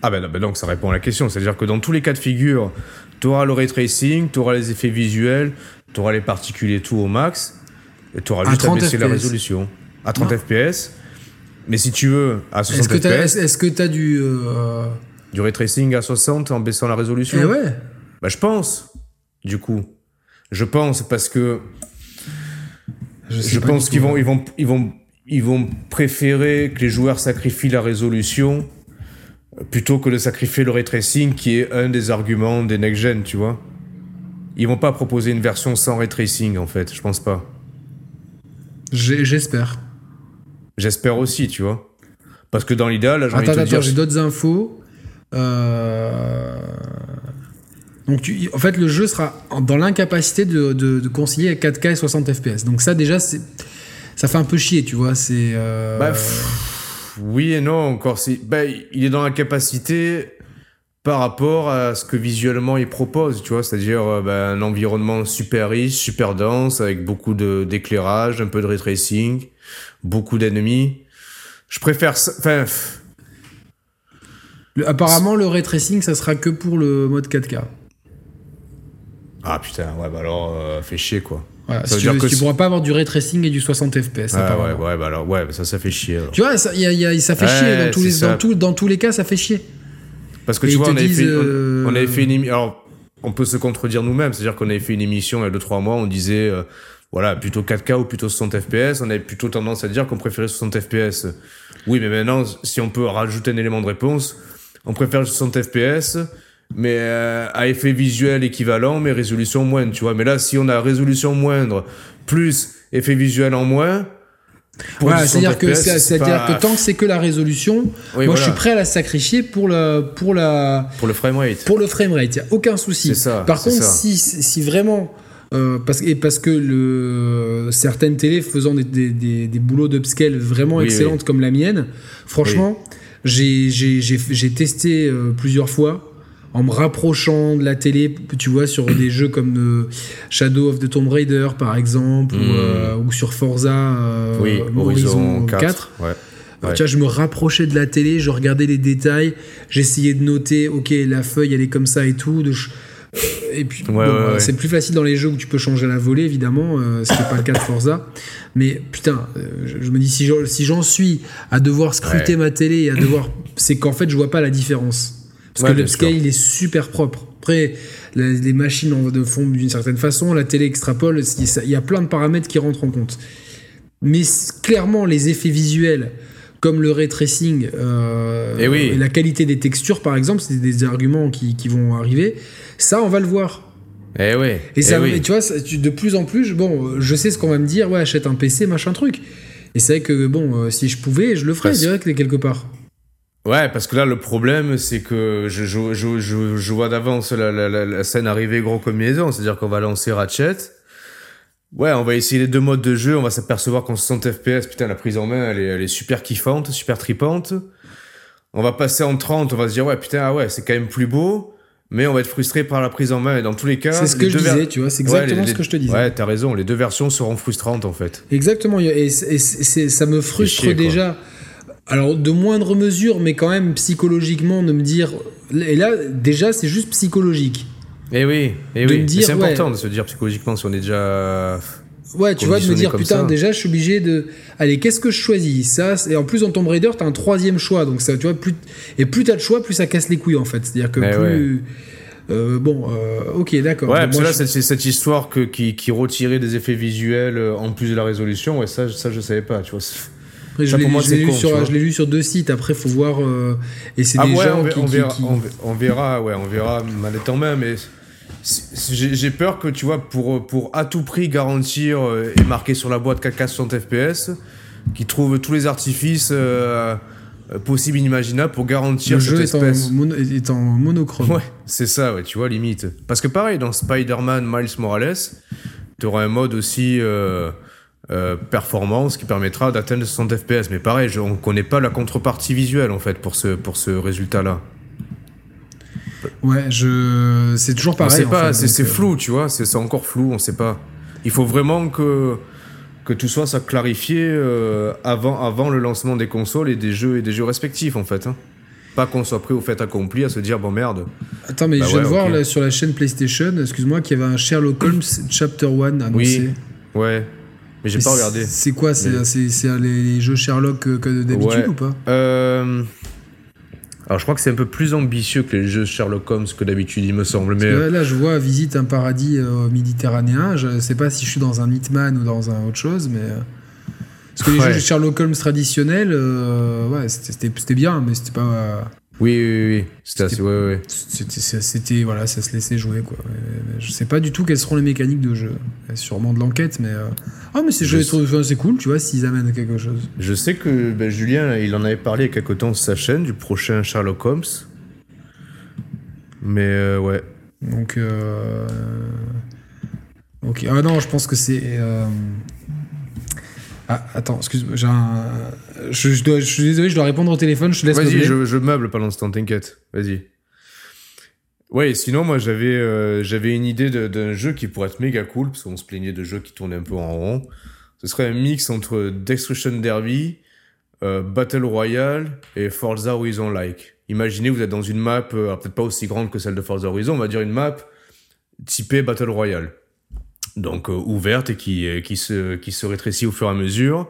Ah ben, ben, donc ça répond à la question, c'est-à-dire que dans tous les cas de figure, tu auras le ray tracing, tu auras les effets visuels, tu auras les particules et tout au max, et tu auras juste à baisser la résolution à 30 fps. Mais si tu veux, à 60 est-ce que fps. Est-ce que tu as du. Euh... Du ray tracing à 60 en baissant la résolution Eh ouais Bah je pense, du coup. Je pense parce que. Je, pense qu'ils vont, ils vont, ils vont ils vont préférer que les joueurs sacrifient la résolution plutôt que de sacrifier le ray tracing qui est un des arguments des next-gen, tu vois. Ils vont pas proposer une version sans ray tracing en fait, je pense pas. J'espère. J'espère aussi, tu vois. Parce que dans l'idéal, j'ai Attends, attends, j'ai d'autres infos. Euh... Donc, tu... en fait, le jeu sera dans l'incapacité de, de, de concilier 4K et 60 FPS. Donc, ça, déjà, c'est ça fait un peu chier, tu vois. C'est. Euh... Bah, oui et non, encore. Bah, il est dans la capacité par rapport à ce que visuellement il propose, tu vois, c'est-à-dire euh, bah, un environnement super riche, super dense, avec beaucoup d'éclairage, un peu de ray tracing, beaucoup d'ennemis. Je préfère. Enfin. apparemment, le ray tracing, ça sera que pour le mode 4K. Ah putain, ouais, bah alors, euh, fait chier quoi. Ça si tu, ne pourras pas avoir du ray tracing et du 60 fps. ouais, ouais, bah alors, ouais, ça, ça fait chier. Tu vois, ça, y a, y a, ça fait chier. Dans tous, les, dans, tout, dans tous les cas, ça fait chier. Parce que tu vois, on avait, fait, euh, on, avait, fait, une émission. Alors, on peut se contredire nous-mêmes. C'est-à-dire qu'on avait fait une émission il y a 2-3 mois, on disait, euh, voilà, plutôt 4K ou plutôt 60 FPS. On avait plutôt tendance à dire qu'on préférait 60 FPS. Oui, mais maintenant, si on peut rajouter un élément de réponse, on préfère 60 FPS mais euh, à effet visuel équivalent, mais résolution moindre, tu vois. Mais là, si on a résolution moindre plus effet visuel en moins, voilà, c'est-à-dire que, c'est, à que tant que c'est que la résolution, moi je suis prêt à la sacrifier pour la pour la pour le framerate. Pour le framerate, il y a aucun souci. Ça, Par contre, si si vraiment euh, parce, et parce que le, certaines télés faisant des, des, des, des boulots d'upscale vraiment excellentes comme la mienne, franchement, j'ai, testé euh, plusieurs fois en me rapprochant de la télé, tu vois, sur des jeux comme euh, Shadow of the Tomb Raider, par exemple, ou, hmm. euh, sur Forza euh, Horizon 4. Ouais. Tu vois, je me rapprochais de la télé, je regardais les détails, j'essayais de noter, ok, la feuille elle est comme ça et tout. De Et puis, c'est plus facile dans les jeux où tu peux changer la volée, évidemment, ce qui n'est pas le cas de Forza. Mais putain, je, me dis, si j'en suis à devoir scruter ma télé et à devoir. C'est qu'en fait, je vois pas la différence. Parce que l'upscale, il est super propre. Après, les machines en font d'une certaine façon, la télé extrapole, il y a plein de paramètres qui rentrent en compte. Mais clairement, les effets visuels, comme le ray tracing euh, eh et, la qualité des textures, par exemple, c'est des arguments qui, vont arriver. Ça, on va le voir. Eh oui. Et ça, eh tu vois, de plus en plus, bon, je sais ce qu'on va me dire, ouais, achète un PC, machin truc. Et c'est vrai que, bon, euh, si je pouvais, je le ferais direct quelque part. Ouais, parce que là, le problème, c'est que je, je, je, je, vois d'avance la, la, la, scène arriver gros comme maison. C'est-à-dire qu'on va lancer Ratchet. Ouais, on va essayer les deux modes de jeu. On va s'apercevoir qu'en 60 FPS, putain, la prise en main, elle est, elle est super kiffante, super tripante. On va passer en 30, on va se dire, ouais, putain, ah ouais, c'est quand même plus beau. Mais on va être frustré par la prise en main. Et dans tous les cas. C'est ce que je disais, tu vois, c'est exactement ce que je te disais. Ouais, t'as raison. Les deux versions seront frustrantes, en fait. Exactement. Et, et ça me frustre déjà. Alors, de moindre mesure, mais quand même psychologiquement, de me dire. Et là, déjà, c'est juste psychologique. Eh oui, eh oui. c'est important de se dire psychologiquement si on est déjà. Ouais, tu vois, de me dire, putain, déjà, je suis obligé de. Allez, qu'est-ce que je choisis? Ça, et en plus, dans Tomb Raider, t'as un troisième choix. Donc, ça, tu vois, plus. Et plus t'as de choix, plus ça casse les couilles, en fait. C'est-à-dire que plus. Euh, bon, euh, ok, d'accord. Ouais, parce que là, c'est cette histoire que, qui, qui retirait des effets visuels euh, en plus de la résolution. Ouais, ça, ça je savais pas, tu vois. Après, je l'ai lu, sur, je lu sur deux sites. Après, faut voir. Euh, et c'est ah des ouais, gens on, qui, on qui- verra, qui- on, on verra, ouais, on verra manette en main, mais j'ai peur que tu vois, pour, pour à tout prix garantir euh, et marquer sur la boîte caca 60 FPS, qu'ils trouvent tous les artifices euh, possibles et inimaginables pour garantir le cette jeu est en, espèce. mono- est en monochrome. Ouais, c'est ça, ouais, tu vois, limite. Parce que pareil, dans Spider-Man Miles Morales, tu auras un mode aussi euh, euh, performance qui permettra d'atteindre 60 FPS. Mais pareil, je, on connaît pas la contrepartie visuelle, en fait, pour ce, pour ce résultat-là. Ouais, je... c'est toujours pareil. on pas, c'est euh, flou, tu vois, c'est encore flou, on sait pas. Il faut vraiment que, que tout soit ça clarifié euh, avant, avant le lancement des consoles et des jeux, et des jeux respectifs, en fait. hein. Pas qu'on soit pris au fait accompli à se dire, bon merde. Attends, mais Bah je viens ouais, de voir là, sur la chaîne PlayStation, excuse-moi, qu'il y avait un Sherlock Holmes Chapter 1 annoncé. Oui, ouais. Mais j'ai pas regardé. C'est quoi C'est Mais- les, jeux Sherlock euh, que d'habitude Ouais. ou pas? Euh, Alors, je crois que c'est un peu plus ambitieux que les jeux Sherlock Holmes que d'habitude, il me semble. Mais que là, là, je vois Visite un paradis euh, méditerranéen. Je sais pas si je suis dans un Hitman ou dans un autre chose, mais. euh, Parce que les Ouais. jeux Sherlock Holmes traditionnels, euh, ouais, c'était bien, mais c'était pas. Euh, oui, oui, oui. C'était assez. C'était- Ouais, ouais. C'était, c'était- voilà, ça se laissait jouer quoi. Mais Je sais pas du tout quelles seront les mécaniques de jeu. Sûrement de l'enquête, mais euh, ah mais c'est, Je c'est cool, tu vois, s'ils amènent quelque chose. Je sais que ben, Julien, il en avait parlé il y a quelque temps sur sa chaîne du prochain Sherlock Holmes. Mais euh, ouais. Donc, euh, ok. Ah non, je pense que c'est. Ah, attends, excuse-moi, j'ai un. Je, je dois- je suis désolé, je dois répondre au téléphone. Je te laisse. Vas-y, je, je meuble pendant ce temps, t'inquiète. Vas-y. Ouais, sinon, moi, j'avais euh, j'avais une idée d'un jeu qui pourrait être méga cool, parce qu'on se plaignait de jeux qui tournaient un peu en rond. Ce serait un mix entre Destruction Derby, euh, Battle Royale et Forza Horizon Like. Imaginez, vous êtes dans une map, euh, peut-être pas aussi grande que celle de Forza Horizon, on va dire une map typée Battle Royale. Donc euh, ouverte et qui, euh, qui, se, qui se rétrécit au fur et à mesure.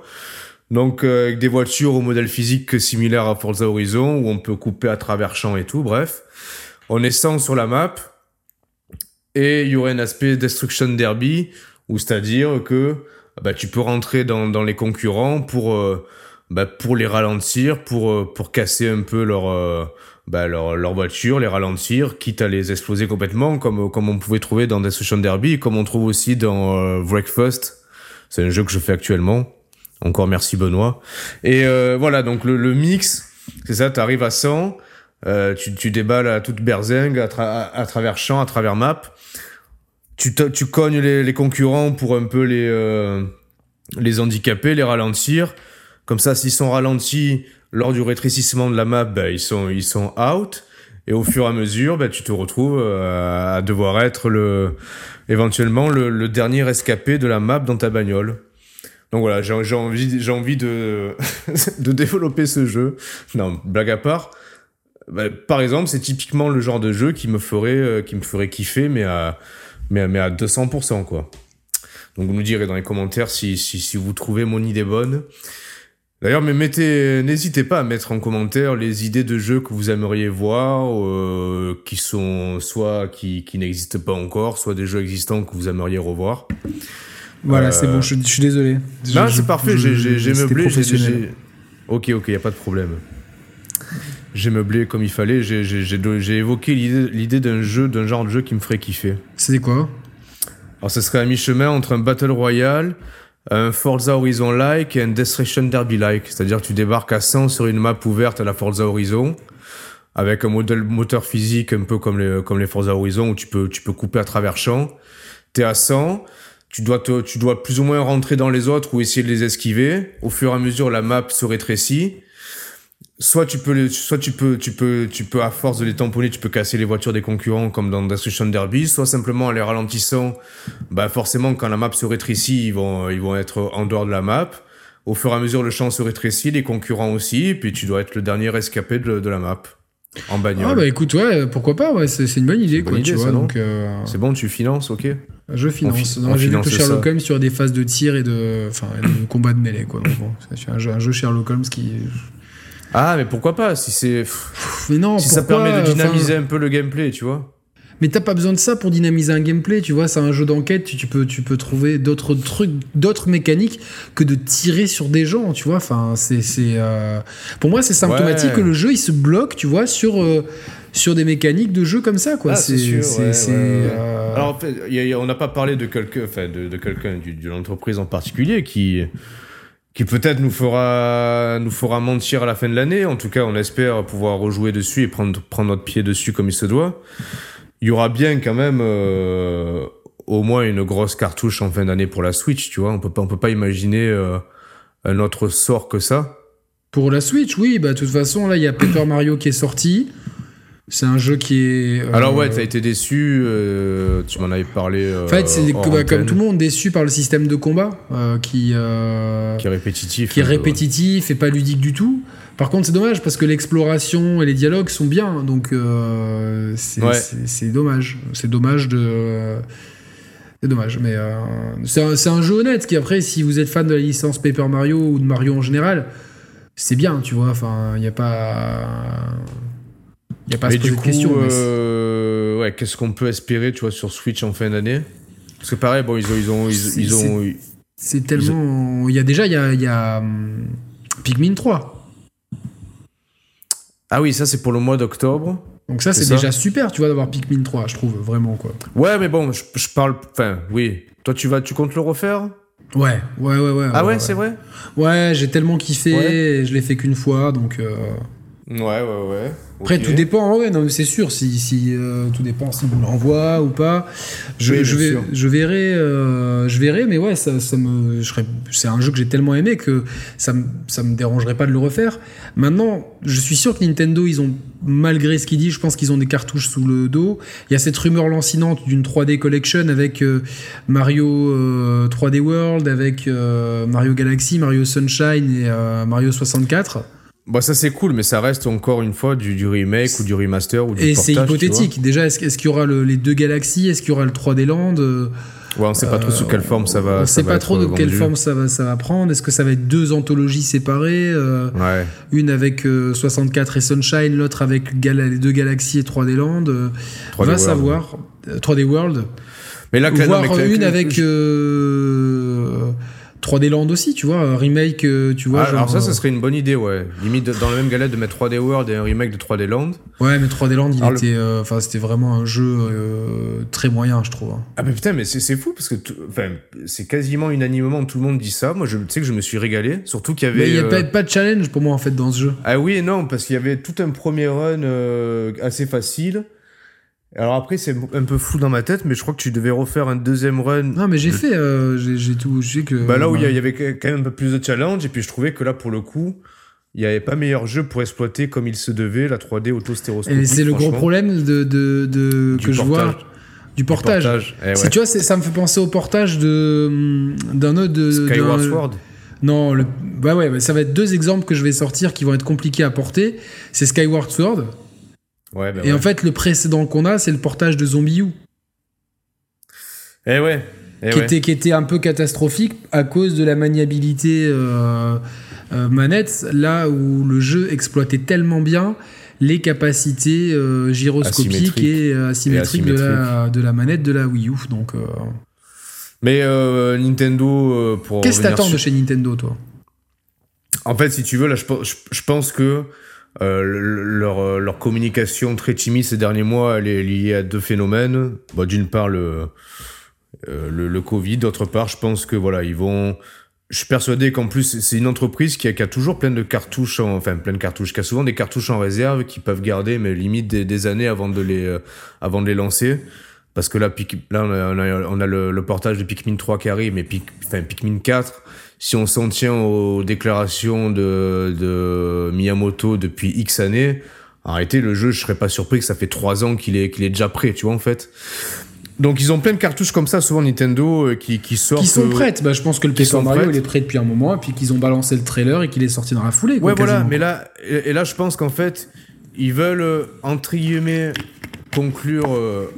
Donc euh, avec des voitures au modèle physique similaire à Forza Horizon, où on peut couper à travers champs et tout, bref. On est 100 sur la map, et il y aurait un aspect Destruction Derby, où c'est-à-dire que bah, tu peux rentrer dans, dans les concurrents pour, euh, bah, pour les ralentir, pour, pour casser un peu leur, bah, leur, leur voiture, les ralentir, quitte à les exploser complètement, comme, comme on pouvait trouver dans Destruction Derby, comme on trouve aussi dans euh, Breakfast. C'est un jeu que je fais actuellement. Encore merci Benoît. Et euh, voilà, donc le, le mix, c'est ça, tu arrives à 100, euh, tu, tu déballes à toute berzingue, à, tra- à, travers champ, à travers map. Tu, tu cognes les, les concurrents pour un peu les, euh, les handicaper, les ralentir. Comme ça, s'ils sont ralentis lors du rétrécissement de la map, bah, ils, sont, ils sont out. Et au fur et à mesure, bah, tu te retrouves euh, à devoir être le, éventuellement le, le dernier escapé de la map dans ta bagnole. Donc voilà, j'ai envie, j'ai envie de, [laughs] de développer ce jeu. Non, blague à part. bah, par exemple, c'est typiquement le genre de jeu qui me ferait, euh, qui me ferait kiffer, mais à, mais, à- mais à 200%, quoi. Donc vous nous direz dans les commentaires si, si, si vous trouvez mon idée bonne. D'ailleurs, mais mettez, n'hésitez pas à mettre en commentaire les idées de jeux que vous aimeriez voir, euh, qui sont soit qui, qui n'existent pas encore, soit des jeux existants que vous aimeriez revoir. Voilà, Euh, c'est bon, je, je suis désolé. Non, c'est parfait, j'ai- meublé. j'ai- professionnel. j'ai- Ok, ok, y a pas de problème. J'ai meublé comme il fallait, j'ai- évoqué l'idée d'un jeu, d'un genre de jeu qui me ferait kiffer. C'était quoi? Alors, ce serait à mi-chemin entre un Battle Royale, un Forza Horizon-like et un Destruction Derby-like. C'est-à-dire, tu débarques à 100 sur une map ouverte à la Forza Horizon, avec un modèle moteur physique un peu comme les, comme les Forza Horizon, où tu peux, tu peux couper à travers champs. T'es à 100, tu dois, tu dois plus ou moins rentrer dans les autres ou essayer de les esquiver. Au fur et à mesure, la map se rétrécit. Soit tu peux, les- soit tu peux, tu peux, tu peux à force de les tamponner, tu peux casser les voitures des concurrents comme dans Destruction Derby. Soit simplement en les ralentissant, bah forcément quand la map se rétrécit, ils vont, ils vont être en dehors de la map. Au fur et à mesure, le champ se rétrécit, les concurrents aussi, et puis tu dois être le dernier escapé de, de la map en bagnole. Ah bah écoute, ouais, pourquoi pas, ouais, c'est une bonne idée, une quoi, bonne tu idée, vois. ça, donc, euh, C'est bon, tu finances, ok. je finance. J'ai vu que Sherlock ça. Holmes sur des phases de tir et de, enfin, et de combat de mêlée, quoi. Donc bon, c'est un jeu Sherlock Holmes qui. Ah, mais pourquoi pas si c'est Mais non, si ça permet de enfin, dynamiser un peu le gameplay, tu vois. Mais t'as pas besoin de ça pour dynamiser un gameplay, tu vois. C'est un jeu d'enquête, tu, tu peux, tu peux trouver d'autres trucs, d'autres mécaniques que de tirer sur des gens, tu vois. Enfin, c'est, c'est, euh, pour moi, c'est symptomatique Ouais. que le jeu il se bloque, tu vois, sur euh, sur des mécaniques de jeu comme ça, quoi. Ah, c'est sûr, c'est, ouais, c'est, ouais, ouais. euh, Alors, en fait, il y a- il y a- on n'a pas parlé de quelqu'un, enfin, de, de quelqu'un du- d'une entreprise en particulier qui, qui peut-être nous fera, nous fera mentir à la fin de l'année. En tout cas, on espère pouvoir rejouer dessus et prendre, prendre notre pied dessus comme il se doit. Il y aura bien quand même, euh, au moins une grosse cartouche en fin d'année pour la Switch, tu vois. On peut pas, on peut pas imaginer euh, un autre sort que ça. Pour la Switch, oui, bah de toute façon, là, il y a Paper Mario qui est sorti. C'est un jeu qui est. euh, Alors ouais, t'as été déçu, euh, tu m'en avais parlé. euh, En fait, c'est hors comme, tout le monde déçu par le système de combat qui, Qui est répétitif. qui est ouais. répétitif et pas ludique du tout. Par contre, c'est dommage parce que l'exploration et les dialogues sont bien, donc c'est Ouais. dommage. C'est dommage de. C'est dommage, mais c'est un, c'est un jeu honnête qui, après, si vous êtes fan de la licence Paper Mario ou de Mario en général, c'est bien, tu vois. Enfin, il n'y a pas. Il n'y a pas à Mais se poser du de questions. mais euh, ouais, qu'est-ce qu'on peut espérer, tu vois, sur Switch en fin d'année? Parce que pareil, bon, ils ont, ils ont, ils, ont, C'est tellement. Il y a déjà, il y a, il y a hum, Pikmin 3. ah oui, ça c'est pour le mois d'octobre. Donc ça, C'est déjà super, tu vois, d'avoir Pikmin 3, je trouve, vraiment, quoi. Ouais, mais bon, je, je parle, enfin, oui. Toi, tu vas, tu comptes le refaire? Ouais, ouais, ouais, ouais. Ah ouais, c'est vrai? Ouais, j'ai tellement kiffé, Ouais. et je l'ai fait qu'une fois, donc... euh, Ouais, ouais, ouais. Après, tout dépend, ouais, non, mais c'est sûr, si, si euh, tout dépend si vous l'envoie ou pas. Je, Oui, je, vais, je verrai, euh, je verrai, mais ouais, ça, ça me, je serais- c'est un jeu que j'ai tellement aimé que ça me, ça me dérangerait pas de le refaire. Maintenant, je suis sûr que Nintendo, ils ont, malgré ce qu'il dit, je pense qu'ils ont des cartouches sous le dos. Il y a cette rumeur lancinante d'une 3D Collection avec euh, Mario euh, 3D World, avec euh, Mario Galaxy, Mario Sunshine et euh, Mario 64. Bah, ça c'est cool, mais ça reste encore une fois du, du remake ou du remaster ou du Et c'est hypothétique. Déjà, est-ce, est-ce qu'il y aura le- les deux galaxies? Est-ce qu'il y aura le 3D Land? Euh. Ouais, on sait pas trop sous quelle forme ça va. On ça sait va pas trop de quelle forme ça va, ça va prendre. Est-ce que ça va être deux anthologies séparées euh, Ouais. Une avec euh, 64 et Sunshine, l'autre avec Gal- les deux galaxies et 3D Land euh, 3D Va World. savoir. Euh, 3D World. Mais là, que- non, voir mais une avec euh, 3D Land aussi, tu vois. Un remake, euh, tu vois. Ah, alors ça, ça euh, serait une bonne idée, ouais. Limite dans la même galette de mettre 3D World et un remake de 3D Land. Ouais, mais 3D Land, il Alors, le- était, euh, c'était vraiment un jeu euh, très moyen, je trouve. hein. Ah mais putain, mais c'est fou parce que enfin, c'est quasiment unanimement tout le monde dit ça. Moi, je sais que je me suis régalé, surtout qu'il y avait. Mais il n'y a euh, pas, pas de challenge pour moi, en fait, dans ce jeu. Ah oui et non, parce qu'il y avait tout un premier run assez facile. Alors après, c'est un peu flou dans ma tête, mais je crois que tu devais refaire un deuxième run. Non, mais j'ai fait, euh, j'ai j'ai tout, je sais que. Bah là où il y a- ouais. il y avait quand même un peu plus de challenge, et puis je trouvais que là, pour le coup, il n'y avait pas meilleur jeu pour exploiter comme il se devait la 3D auto-stéréoscopique. Et c'est le gros problème de, de, de- Du que je vois du portage. Portage, eh ouais. Tu vois, ça me fait penser au portage de d'un autre de Skyward Sword. Non, le, bah ouais, ça va être deux exemples que je vais sortir qui vont être compliqués à porter. C'est Skyward Sword Ouais, bah et ouais. en fait le précédent qu'on a, c'est le portage de Zombie U, Eh ouais. Eh qui ouais. était qui était un peu catastrophique à cause de la maniabilité euh, euh, manette, là où le jeu exploitait tellement bien les capacités euh, gyroscopiques Asymétriques. et asymétriques de, la, asymétriques. de la manette de la Wii U. Donc, Mais Nintendo, pour. qu'est-ce que t'attends sur- de chez Nintendo, toi? En fait, si tu veux, là, je, pe- je- je pense que euh, le- leur, euh, leur communication très timide ces derniers mois, elle est liée à deux phénomènes. Bon, D'une part, le, euh, le, le Covid. D'autre part, je pense que voilà, ils vont. Je suis persuadé qu'en plus, c'est une entreprise qui a, qui a toujours plein de cartouches, en- enfin plein de cartouches, qui a souvent des cartouches en réserve qu'ils peuvent garder, mais limite des, des années avant de les, euh, avant de les lancer. Parce que là, là on a, on a- on a le, le portage de Pikmin 3 qui arrive, mais Pic- enfin, Pikmin 4, si on s'en tient aux déclarations de, de Miyamoto depuis X années, réalité, le jeu, je serais pas surpris que ça fait 3 ans qu'il est, qu'il est déjà prêt, tu vois, en fait. Donc, ils ont plein de cartouches comme ça, souvent Nintendo, euh, qui, qui sortent. Qui sont euh, prêtes bah, Je pense que le Paper Mario prêtes. il est prêt depuis un moment, et puis qu'ils ont balancé le trailer et qu'il est sorti dans la foulée. quoi, Ouais, voilà, mais là, et, là, je pense qu'en fait, ils veulent, euh, entre guillemets, conclure euh,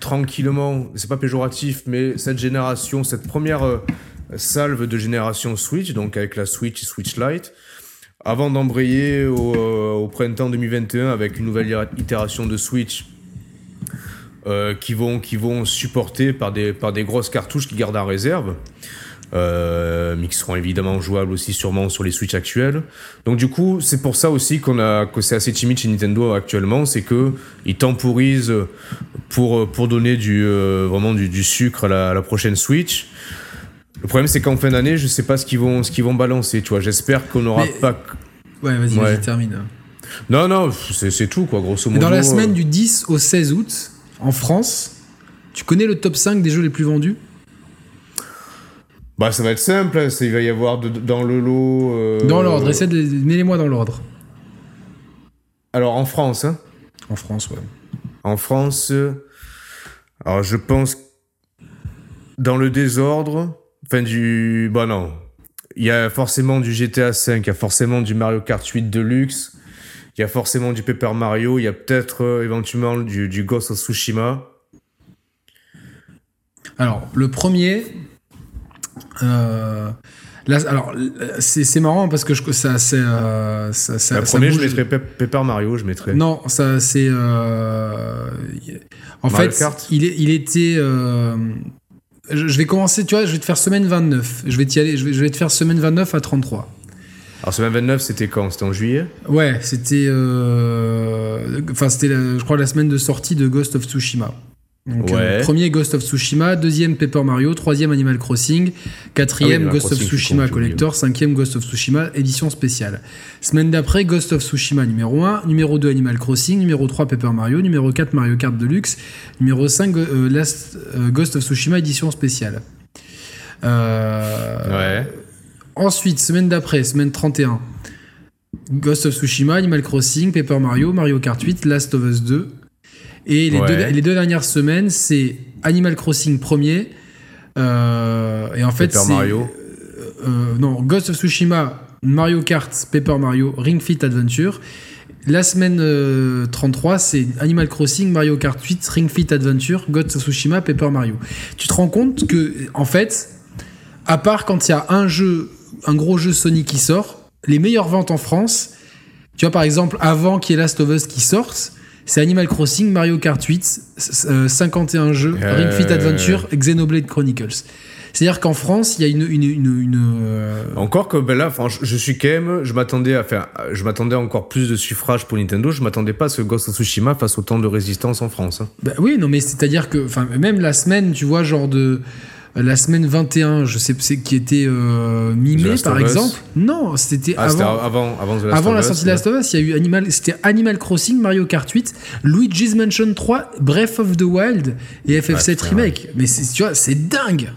tranquillement, c'est pas péjoratif, mais cette génération, cette première euh, salve de génération Switch, donc avec la Switch et Switch Lite, avant d'embrayer au, euh, printemps 2021 avec une nouvelle itération de Switch qui, vont, qui vont supporter par des, par des grosses cartouches qui gardent en réserve. Euh, mais qui seront évidemment jouables aussi sûrement sur les Switch actuels. Donc du coup, c'est pour ça aussi qu'on a que c'est assez timide chez Nintendo actuellement, c'est que ils temporisent pour pour donner du euh, vraiment du, sucre à la, prochaine Switch. Le problème c'est qu'en fin d'année, je sais pas ce qu'ils vont ce qu'ils vont balancer, tu vois. J'espère qu'on n'aura pas Ouais, vas-y, ouais. vas termine. Non non, c'est tout quoi, grosso modo. Dans la semaine du 10 au 16 août en France, tu connais le top 5 des jeux les plus vendus? Bah, ça va être simple. Hein. Il va y avoir dans le lot. Euh, dans l'ordre. Essaie de mets-les-moi dans l'ordre. Alors, en France, hein En France, ouais. En France. Euh, alors, je pense. Dans le désordre. Enfin, du. Bah, non. Il y a forcément du GTA V, il y a forcément du Mario Kart 8 Deluxe, il y a forcément du Paper Mario, il y a peut-être euh, éventuellement du, du Ghost of Tsushima. Alors, le premier, euh, là, alors, c'est marrant parce que je, ça, c'est. Euh, ça, ça, la première, je mettrais Paper Mario, je mettrais. Non, ça, c'est. Euh, en fait, il, il était. Euh, je vais commencer, tu vois, je vais te faire semaine 29. Je vais, y aller, je vais, je vais te faire semaine 29 à 33. Alors, semaine 29, c'était quand? C'était en juillet? Ouais, c'était. Enfin, c'était, je crois, la semaine de sortie de Ghost of Tsushima. Donc, euh, premier Ghost of Tsushima, deuxième Paper Mario, troisième Animal Crossing, quatrième ah Ghost of Tsushima Collector, cinquième Ghost of Tsushima édition spéciale. Semaine d'après, Ghost of Tsushima numéro 1, numéro 2 Animal Crossing, numéro 3 Paper Mario, numéro 4 Mario Kart Deluxe, numéro 5 euh, Last, euh, Ghost of Tsushima édition spéciale. ouais. Ensuite, semaine d'après, semaine 31, Ghost of Tsushima, Animal Crossing, Paper Mario, Mario Kart 8, Last of Us 2, et les, deux, les deux dernières semaines, c'est Animal Crossing premier. Euh, et en fait, c'est. Mario. Euh, euh, non, Ghost of Tsushima, Mario Kart, Paper Mario, Ring Fit Adventure. La semaine 33, c'est Animal Crossing, Mario Kart 8, Ring Fit Adventure, Ghost of Tsushima, Paper Mario. Tu te rends compte que, en fait, à part quand il y a un jeu, un gros jeu Sony qui sort, les meilleures ventes en France, tu vois, par exemple, avant qu'il y ait Last of Us qui sorte, c'est Animal Crossing, Mario Kart 8, 51 euh, jeux, Ring Fit Adventure, Xenoblade Chronicles. C'est-à-dire qu'en France, il y a une. une, une, euh, Encore que ben là, je suis quand même. Je m'attendais à faire. Je m'attendais encore plus de suffrage pour Nintendo. Je m'attendais pas à ce Ghost of Tsushima fasse autant de résistance en France. Hein. Bah oui, non, mais c'est-à-dire que. Enfin, même la semaine, tu vois, genre de la semaine 21, je sais qui était euh, mi-mai par exemple. Non, c'était ah, avant, avant, avant, avant la sortie de Last of Us. Il y a eu Animal, c'était Animal Crossing, Mario Kart 8, Luigi's Mansion 3, Breath of the Wild et FF7 Remake. Mais tu vois, c'est dingue.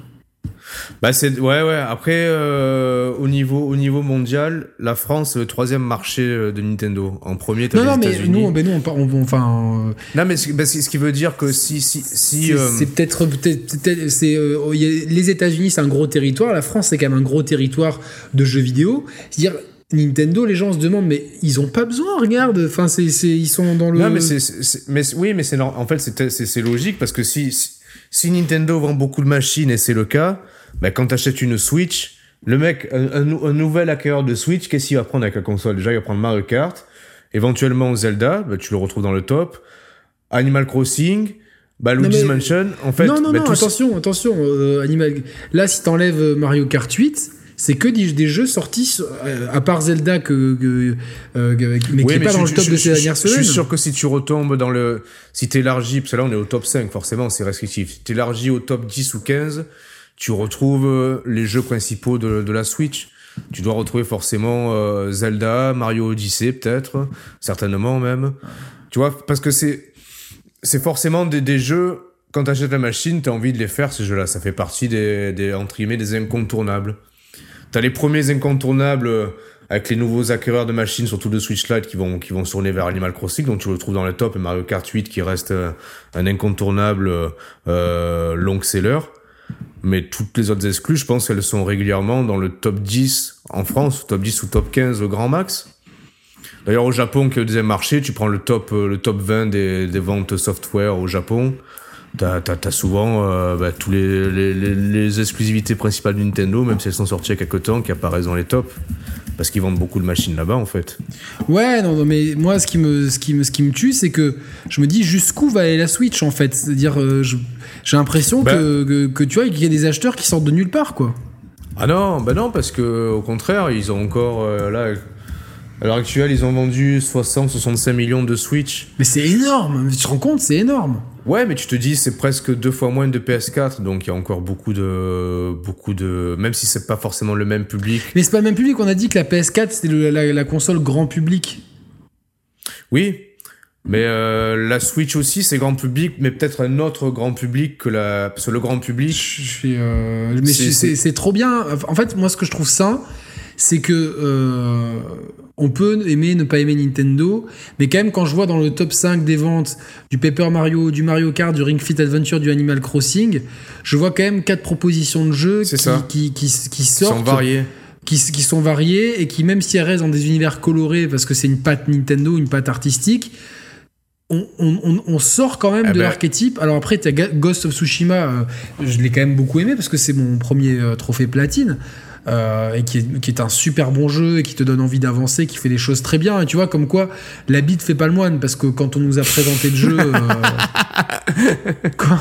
Bah c'est ouais ouais. Après euh, au niveau au niveau mondial, la France le troisième marché euh, de Nintendo. En premier, non non mais nous, ben nous on, enfin. Euh, non mais bah, ce qui veut dire que si si si. C'est peut-être peut-être c'est les États-Unis c'est un gros territoire. La France c'est quand même un gros territoire de jeux vidéo. C'est-à-dire Nintendo, les gens se demandent, mais ils ont pas besoin, regarde. Enfin, c'est, ils sont dans le. Non, mais c'est, mais oui, mais c'est en fait c'est, logique parce que si, si Nintendo vend beaucoup de machines et c'est le cas, bah, quand tu achètes une Switch, le mec, un, nouvel acquéreur de Switch, qu'est-ce qu'il va prendre avec la console? Déjà, il va prendre Mario Kart, éventuellement Zelda, bah, tu le retrouves dans le top, Animal Crossing, bah, Luigi's Mansion, en fait. Non, non, non, attention, attention, euh, Animal. Là, si t'enlèves euh, Mario Kart 8, c'est que des, jeux sortis euh, à part Zelda que, mais qui n'est pas dans le top de ces dernières semaines. Je suis sûr que si tu retombes dans le si t'élargis parce que là on est au top 5 forcément c'est restrictif. Si t'élargis au top 10 ou 15, tu retrouves euh, les jeux principaux de, de la Switch. Tu dois retrouver forcément euh, Zelda, Mario Odyssey peut-être, certainement même. Tu vois, parce que c'est c'est forcément des, des jeux quand tu achètes la machine, tu as envie de les faire ces jeux-là. Ça fait partie des, des entre guillemets des incontournables. Tu as les premiers incontournables euh, avec les nouveaux acquéreurs de machines, surtout de Switch Lite, qui vont, qui vont tourner vers Animal Crossing, donc tu le trouves dans le top, et Mario Kart 8 qui reste un incontournable euh, long seller. Mais toutes les autres exclus, je pense qu'elles sont régulièrement dans le top 10 en France, top 10 ou top 15 au grand max. D'ailleurs, au Japon, qui est le deuxième marché, tu prends le top, euh, le top 20 des, des ventes software au Japon. T'as as, souvent euh, bah, tous les, les, les, exclusivités principales de Nintendo, même si elles sont sorties il y a quelques temps, qui apparaissent dans les tops. parce qu'ils vendent beaucoup de machines là-bas en fait. Ouais, non, non, mais moi, ce qui me, ce qui me, ce qui me tue, c'est que je me dis jusqu'où va aller la Switch en fait? C'est-à-dire, euh, j'ai l'impression Bah. que, que, que, tu vois, qu'il y a des acheteurs qui sortent de nulle part, quoi. Ah non, bah non, parce que au contraire, ils ont encore euh, là. À l'heure actuelle, ils ont vendu 60-65 millions de Switch. Mais c'est énorme, tu te rends compte, c'est énorme. Ouais, mais tu te dis, c'est presque deux fois moins de PS4, donc il y a encore beaucoup de, beaucoup de, même si c'est pas forcément le même public. Mais c'est pas le même public, on a dit que la PS4 c'était la, la console grand public. Oui, mais euh, la Switch aussi, c'est grand public, mais peut-être un autre grand public que la, parce que le grand Je public. suis, euh, mais c'est trop bien. En fait, moi, ce que je trouve ça, c'est que euh, on peut aimer, ne pas aimer Nintendo, mais quand même, quand je vois dans le top 5 des ventes du Paper Mario, du Mario Kart, du Ring Fit Adventure, du Animal Crossing, je vois quand même quatre propositions de jeux qui, qui, qui, sortent, sont qui, qui sont variés et qui, même si elles restent dans des univers colorés, parce que c'est une patte Nintendo, une patte artistique, on, on- on- on sort quand même Eh de ben. l'archétype. Alors après, t'as Ga- Ghost of Tsushima, euh, je l'ai quand même beaucoup aimé parce que c'est mon premier euh, trophée platine. Euh, et qui est, qui est un super bon jeu et qui te donne envie d'avancer, qui fait les choses très bien. Et tu vois, comme quoi, la bite fait pas le moine, parce que quand on nous a présenté le jeu. euh, [laughs] quoi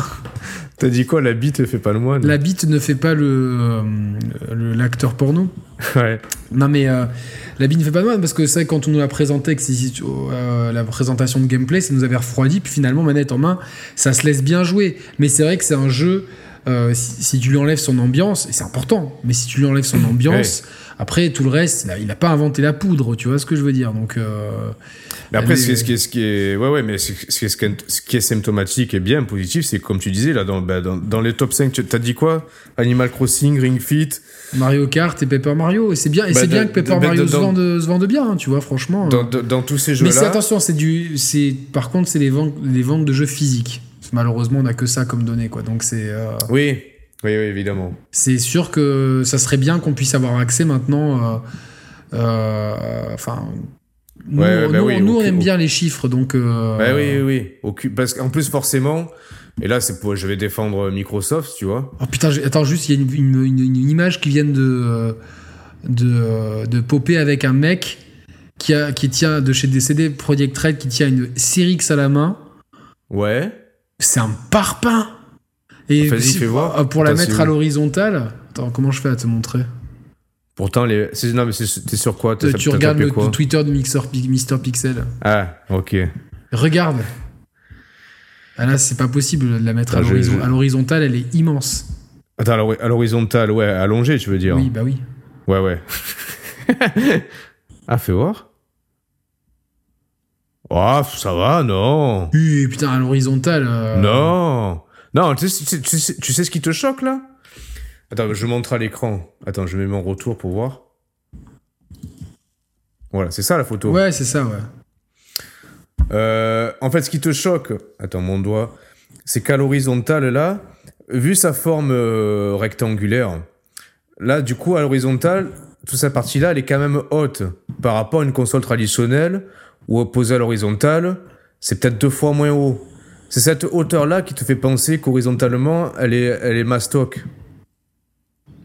T'as dit quoi, la bite fait pas le moine? La bite ne fait pas le, euh, le- l'acteur porno. Ouais. Non mais euh, la bite ne fait pas de mal parce que c'est quand on nous l'a présenté, que c'est euh, la présentation de gameplay, ça nous avait refroidi. Puis finalement, manette en main, ça se laisse bien jouer. Mais c'est vrai que c'est un jeu. Euh, si, si tu lui enlèves son ambiance, et c'est important, mais si tu lui enlèves son ambiance, après tout le reste, il a, il a pas inventé la poudre, tu vois ce que je veux dire. Donc, euh, Mais après, ce qui est, est- ce qui est, ce qui est- ouais, ouais, mais ce qui est, ce qui est, ce qui est symptomatique et bien positif, c'est comme tu disais, là, dans, bah, dans, dans les top 5, tu t'as dit quoi? Animal Crossing, Ring Fit. Mario Kart et Paper Mario, et c'est bien, et Bah, c'est bien que Paper Mario se, vende, se vende bien, hein, tu vois, franchement. Dans, dans tous ces Mais jeux-là. attention, c'est du, c'est par contre c'est les ventes, les ventes de jeux physiques. Malheureusement, on n'a que ça comme données, quoi. Donc c'est, euh, Oui, oui, oui, évidemment. c'est sûr que ça serait bien qu'on puisse avoir accès maintenant. euh, euh, Enfin, nous, Ouais, bah nous, oui, nous, on aime bien les chiffres, donc. Bah oui, oui, oui. Parce qu'en plus, forcément, et là, c'est pour, je vais défendre Microsoft, tu vois. Oh putain, attends juste, il y a une, une- une- une image qui vient de de, de popper avec un mec qui a qui tient de chez DCD Project Red qui tient une Cyrix à la main. Ouais. C'est un parpaing. Et Vas-y, si- fais voir. euh, Pour la Attends, mettre à l'horizontale. Attends, comment je fais à te montrer? Pourtant, les. Non, mais c'est- t'es sur quoi? Euh, Tu regardes le, quoi? Le Twitter de Mixer, Mister Pixel. Ah, ok. Regarde. Ah là, c'est pas possible de la mettre à Ah, à l'horizontale, elle est immense. Attends, à l'horizontale, ouais, allongée, tu veux dire Oui, bah oui. Ouais, ouais. [laughs] ah, fais voir. Oh, ça va, non. Oui, putain, à l'horizontale. euh, Non. Non, tu sais, tu sais- tu ce qui te choque, là? Attends, je montre à l'écran. Attends, je mets mon retour pour voir. Voilà, c'est ça la photo. Ouais, c'est ça, ouais. Euh, en fait, ce qui te choque, attends, mon doigt, c'est qu'à l'horizontale, là, vu sa forme euh, rectangulaire, là, du coup, à l'horizontale, toute sa partie-là, elle est quand même haute par rapport à une console traditionnelle où opposée à l'horizontale, c'est peut-être deux fois moins haut. C'est cette hauteur-là qui te fait penser qu'horizontalement, elle est, elle est mastoc.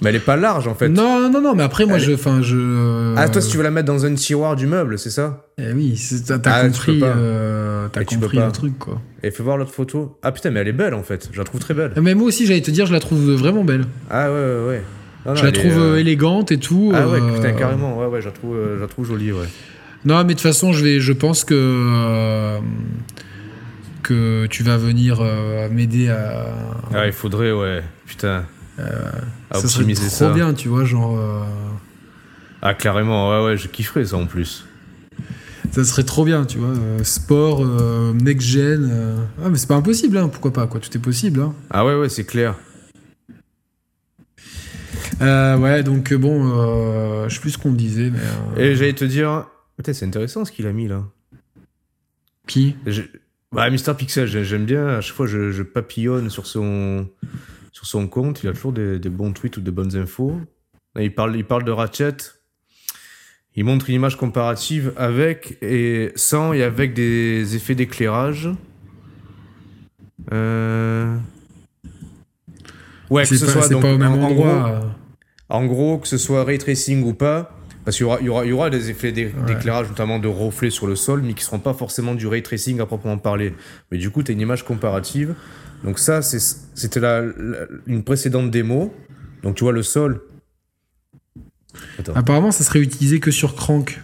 Mais elle est pas large, en fait. Non, non, non, mais après, moi, Elle je. Enfin, je. Ah, toi, si tu veux la mettre dans un tiroir du meuble, c'est ça? Eh oui, t'as Ah, compris, euh, peux compris le truc, quoi. Et fais voir l'autre photo. Ah putain, mais elle est belle, en fait. Je la trouve très belle. Mais moi aussi, j'allais te dire, je la trouve vraiment belle. Ah ouais, ouais, ouais. Non, non, je la est, trouve euh, euh, élégante et tout. Ah ouais, euh, putain, carrément. Ouais, ouais, je la trouve, euh, je la trouve jolie, ouais. Non, mais de toute façon, je, vais, je pense que. euh, que tu vas venir euh, m'aider à. Ah, il faudrait, ouais. Putain. à ça serait trop ça. bien, tu vois, genre. euh, Ah, clairement, ouais, ouais, je kifferais ça en plus. ça serait trop bien, tu vois. euh, sport, euh, next-gen. euh, Ah, mais c'est pas impossible, hein, pourquoi pas, quoi. Tout est possible, hein. Ah ouais, ouais, c'est clair. Euh, ouais, donc euh, bon, euh, je sais plus ce qu'on disait, mais. euh, Et j'allais te dire. Putain, c'est intéressant ce qu'il a mis là. Qui? Je- Bah, Mister Pixel, j'ai- j'aime bien. À chaque fois, je, je papillonne sur son, sur son compte. Il a toujours des, des bons tweets ou des bonnes infos. Là, il, parle, il parle de Ratchet. Il montre une image comparative avec et sans et avec des effets d'éclairage. Euh... Ouais, que ce pas, soit donc, pas au même en- en endroit. gros- euh. en gros, que ce soit ray tracing ou pas, Parce qu'il y aura, il y, aura, il y aura des effets d'é- d'éclairage, notamment de reflets sur le sol, mais qui seront pas forcément du ray tracing à proprement parler. Mais du coup, tu as une image comparative. Donc ça, c'était la, la- une précédente démo. Donc tu vois le sol. Attends. Apparemment, ça serait utilisé que sur Crank.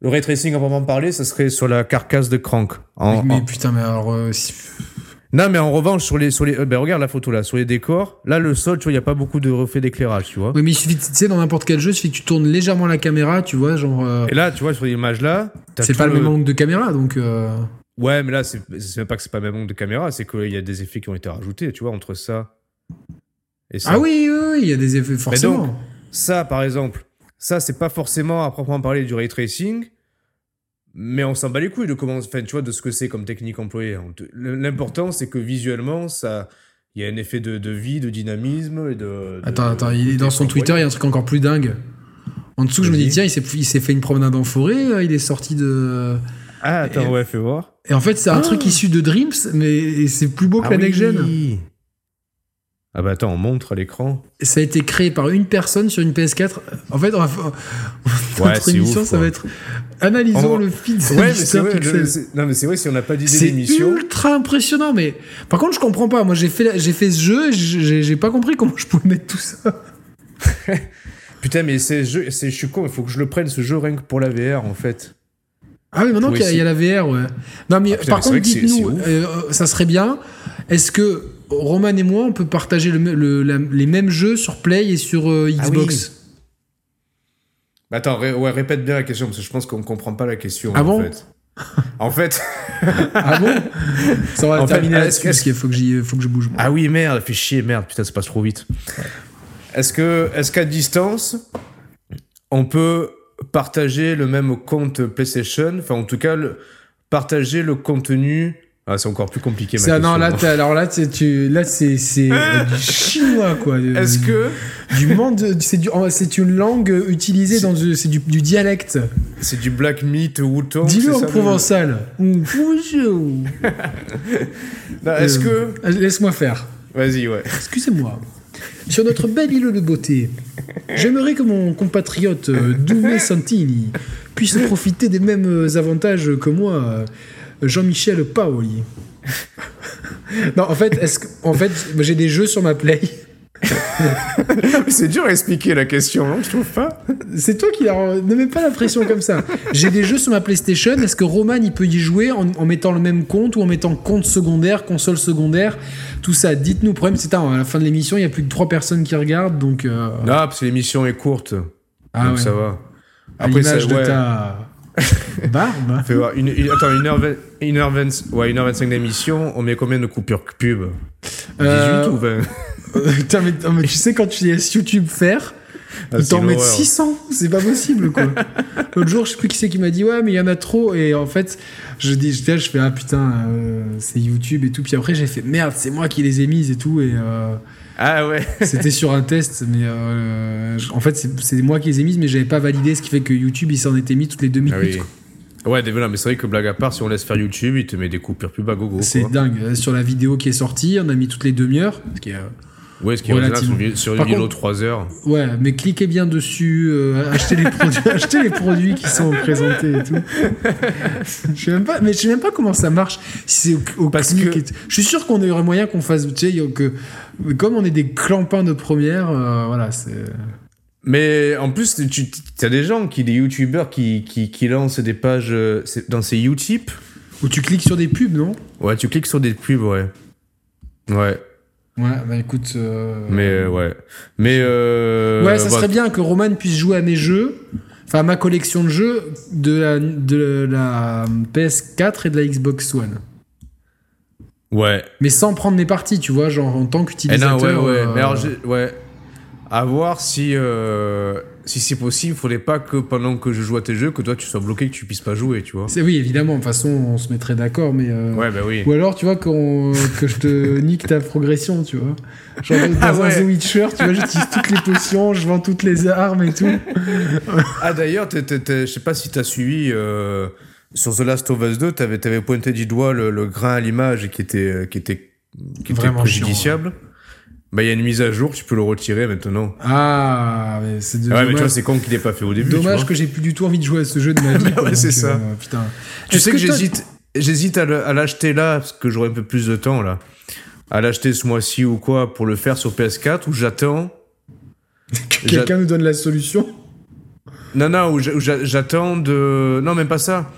Le ray tracing à proprement parler, ça serait sur la carcasse de Crank. En- mais en- putain, mais alors. euh, si- Non, mais en revanche, sur les, sur les, euh, ben regarde la photo là, sur les décors, là le sol, tu vois, il y a pas beaucoup de reflets d'éclairage, tu vois. Ouais, mais il suffit, tu sais, dans n'importe quel jeu, il suffit que tu tournes légèrement la caméra, tu vois, genre. euh, Et là, tu vois, sur l'image là, c'est pas le même angle de caméra, donc. euh, Ouais, mais là, c'est même pas que c'est pas le même angle de caméra, c'est qu'il y a des effets qui ont été rajoutés, tu vois, entre ça et ça. Ah oui, oui, oui, il y a des effets, forcément. donc, Ça, par exemple, ça, c'est pas forcément à proprement parler du ray tracing, mais on s'en bat les couilles de comment, enfin, tu vois, de ce que c'est comme technique employée. L'important, c'est que visuellement, ça, il y a un effet de, de vie, de dynamisme et de. de- Attends, attends, il est dans son Twitter, il y a un truc encore plus dingue. En dessous, je me dis, tiens, il s'est, il s'est fait une promenade en forêt, il est sorti de. Ah, attends, Et- ouais, fais voir. Et en fait, c'est un Ah. truc issu de Dreams, mais c'est plus beau que la Next Gen. Ah bah attends, on montre à l'écran. Ça a été créé par une personne sur une PS4. En fait, on va [laughs] Ouais, notre c'est émission, ouf, ça va être. Analysons On- le feed Ouais, mais c'est vrai, c'est- non mais c'est vrai si on n'a pas d'idée C'est d'émission. ultra impressionnant, mais par contre, je comprends pas. Moi, j'ai fait, j'ai fait ce jeu, et j'ai pas compris comment je pouvais mettre tout ça. [laughs] Putain mais c'est c'est je suis con, il faut que je le prenne ce jeu rien que pour la VR en fait. Ah oui, maintenant qu'il y, a- il y a la VR, ouais. Non, mais Ah, putain, par mais c'est contre, c'est- dites-nous, c'est euh, ça serait bien. Est-ce que Roman et moi, on peut partager le, le- la- les mêmes jeux sur Play et sur euh, Ah Xbox Bah, attends, ré- ouais, répète bien la question parce que je pense qu'on comprend pas la question Ah en bon fait. En fait, [laughs] Ah bon? Ça va En terminer là-dessus parce qu'il faut que, j'y- faut que je bouge. moi. ah oui merde, fait chier merde, putain ça passe trop vite. Est-ce que est-ce qu'à distance on peut partager le même compte PlayStation, enfin en tout cas le- partager le contenu Ah, c'est encore plus compliqué Ça, non, là, alors là, tu, là, c'est, c'est euh, du chinois, quoi. Est-ce que du monde, c'est du, c'est une langue utilisée dans du, c'est du, du dialecte. c'est du Black Meat Wu-Tang Dis-le en provençal. [laughs] Est-ce Euh, que Laisse-moi faire. Vas-y, ouais. Excusez-moi. Sur notre belle île de beauté, j'aimerais que mon compatriote euh, Doumé Santini puisse profiter des mêmes euh, avantages que moi, euh, Jean-Michel Paoli. [laughs] non, en fait, est-ce que, en fait, j'ai des jeux sur ma Play. [laughs] C'est dur à expliquer la question, non Je trouve pas. C'est toi qui ne mets pas la pression comme ça. J'ai des jeux sur ma PlayStation. Est-ce que Roman il peut y jouer en, en mettant le même compte ou en mettant compte secondaire, console secondaire, tout ça? Dites-nous. Problème, c'est à la fin de l'émission, il y a plus que trois personnes qui regardent, donc. euh, Non, parce que l'émission est courte. Ah donc ouais. ça va. à l'image ça, de ouais. ta [laughs] barbe. Fais voir. Une, une- attends, 1h20, 1h20, ouais, 1h25 d'émission, on met combien de coupures pub? 18 Euh, ou 20 Euh, putain, mais, non, mais tu sais, quand tu laisses YouTube faire, Ah, ils c'est t'en mettent l'horreur. 600. C'est pas possible, quoi. [laughs] L'autre jour, je sais plus qui c'est qui m'a dit, ouais, mais il y en a trop. Et en fait, je dis, là, je fais, ah putain, euh, c'est YouTube et tout. Puis après, j'ai fait, merde, c'est moi qui les ai mises et tout. Et euh, Ah ouais. c'était sur un test, mais euh, en fait, c'est moi qui les ai mises, mais j'avais pas validé, ce qui fait que YouTube, il s'en était mis toutes les deux minutes. Ah oui. Ouais, désolé, mais c'est vrai que blague à part, si on laisse faire YouTube, il te met des coupures pub à gogo. C'est dingue. Euh, Sur la vidéo qui est sortie, on a mis toutes les demi-heures. Ce qui est, euh, Ouais, ce qui est original sur, une- vidéo contre- 3 heures. Ouais, mais cliquez bien dessus, euh, achetez, les produits, [laughs] achetez les produits qui sont présentés et tout. je sais même pas, mais je sais même pas comment ça marche. Si c'est au, au Parce clic que- et tout. Je suis sûr qu'on aurait moyen qu'on fasse, tu sais, que comme on est des clampins de première, euh, voilà, c'est. Mais en plus, tu as des gens, qui, des youtubeurs qui, qui, qui lancent des pages euh, dans ces Utip. Où tu cliques sur des pubs, non? Ouais, tu cliques sur des pubs, ouais. Ouais, Ouais, bah écoute. euh, mais euh, ouais. Mais euh, ouais, ça bah, serait bien que Roman puisse jouer à mes jeux, enfin à ma collection de jeux de la, de la PS4 et de la Xbox One. Ouais. Mais sans prendre mes parties, tu vois, genre en tant Eh non, qu'utilisateur. ouais, ouais. euh, Mais alors, ouais. À voir si, euh, si c'est possible, faudrait pas que pendant que je joue à tes jeux, que toi tu sois bloqué, que tu puisses pas jouer, tu vois. c'est- oui, évidemment, de toute façon, on se mettrait d'accord, mais. euh, Ouais, bah oui. Ou alors, tu vois, qu'on- que je te [laughs] nique ta progression, tu vois. Genre, dans Ah un ouais. The Witcher, tu vois, j'utilise toutes les potions, je vends toutes les armes et tout. [laughs] Ah d'ailleurs, je sais pas si t'as suivi euh, sur The Last of Us 2, t'avais avais pointé du doigt le, le grain à l'image qui était qui était qui était Vraiment préjudiciable. Bah, il y a une mise à jour, tu peux le retirer maintenant. Ah, mais c'est de- Ouais, mais tu vois, dommage, c'est con qu'il ait pas fait au début. tu dommage vois. que j'ai plus du tout envie de jouer à ce jeu de ma [laughs] vie. Bah ouais, c'est ça. euh, putain. Tu sais que, j'hésite, j'hésite à l'acheter là, parce que j'aurai un peu plus de temps là. À l'acheter ce mois-ci ou quoi, pour le faire sur PS4, ou j'attends. que quelqu'un nous donne la solution? Non, non, où j'attends de. Non, même pas ça.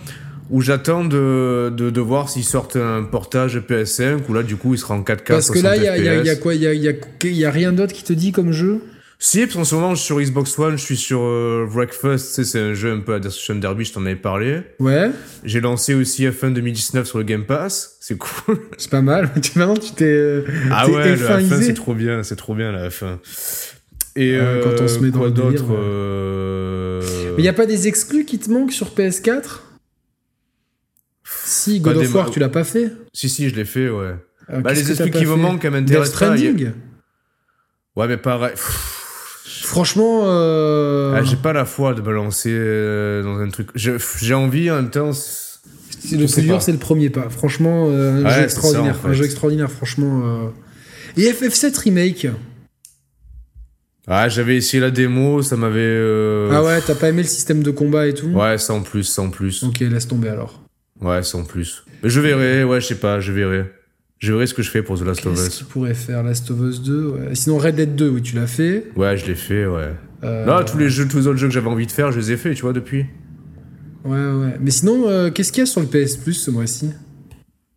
Où j'attends de, de, de voir s'ils sortent un portage PS5, où là, du coup, il sera en 4K. Parce que là, il y a, y y quoi Il y a, il y a- il y a rien d'autre qui te dit comme jeu? Si, parce qu'en ce moment, je suis sur Xbox One, je suis sur euh, Breakfast, c'est un jeu un peu à Destruction Derby, je t'en avais parlé. Ouais, J'ai lancé aussi F1 2019 sur le Game Pass, c'est [laughs] cool. c'est pas mal. Tu- Maintenant, tu t'es euh, Ah ouais, le F1 F1isé. c'est trop bien, c'est trop bien la F1. Et euh, quand on se met dans quoi le délire, d'autre ouais. euh, Mais il n'y a pas des exclus qui te manquent sur PS4 Si, God of War, tu l'as pas fait Si, si, je l'ai fait, ouais. Euh, bah, les esprits qui me fait manquent, elles m'intéressent pas. y a- Stranding Ouais, mais pareil. Franchement, euh, ah, j'ai pas la foi de me lancer euh, dans un truc. J'ai envie en même temps. le plus dur, c'est le premier pas. Franchement, euh, un Ouais, jeu extraordinaire. ça, en Un jeu extraordinaire, franchement. euh. Et FF7 Remake Ah, j'avais essayé la démo, ça m'avait. Ah ouais, t'as pas aimé le système de combat et tout Ouais, sans plus, sans plus. Ok, laisse tomber alors. Ouais, sans plus. Mais je verrai, ouais, je sais pas, je verrai. Je verrai ce que je fais pour The Last of Qu'est-ce Us. qu'il pourrait faire Last of Us 2 ouais. Sinon Red Dead 2, oui, tu l'as fait. Ouais, je l'ai fait, ouais. Euh, Là, tous les jeux, tous les autres jeux que j'avais envie de faire, je les ai faits, tu vois, depuis. Ouais, ouais. Mais sinon, euh, qu'est-ce qu'il y a sur le PS Plus ce mois-ci?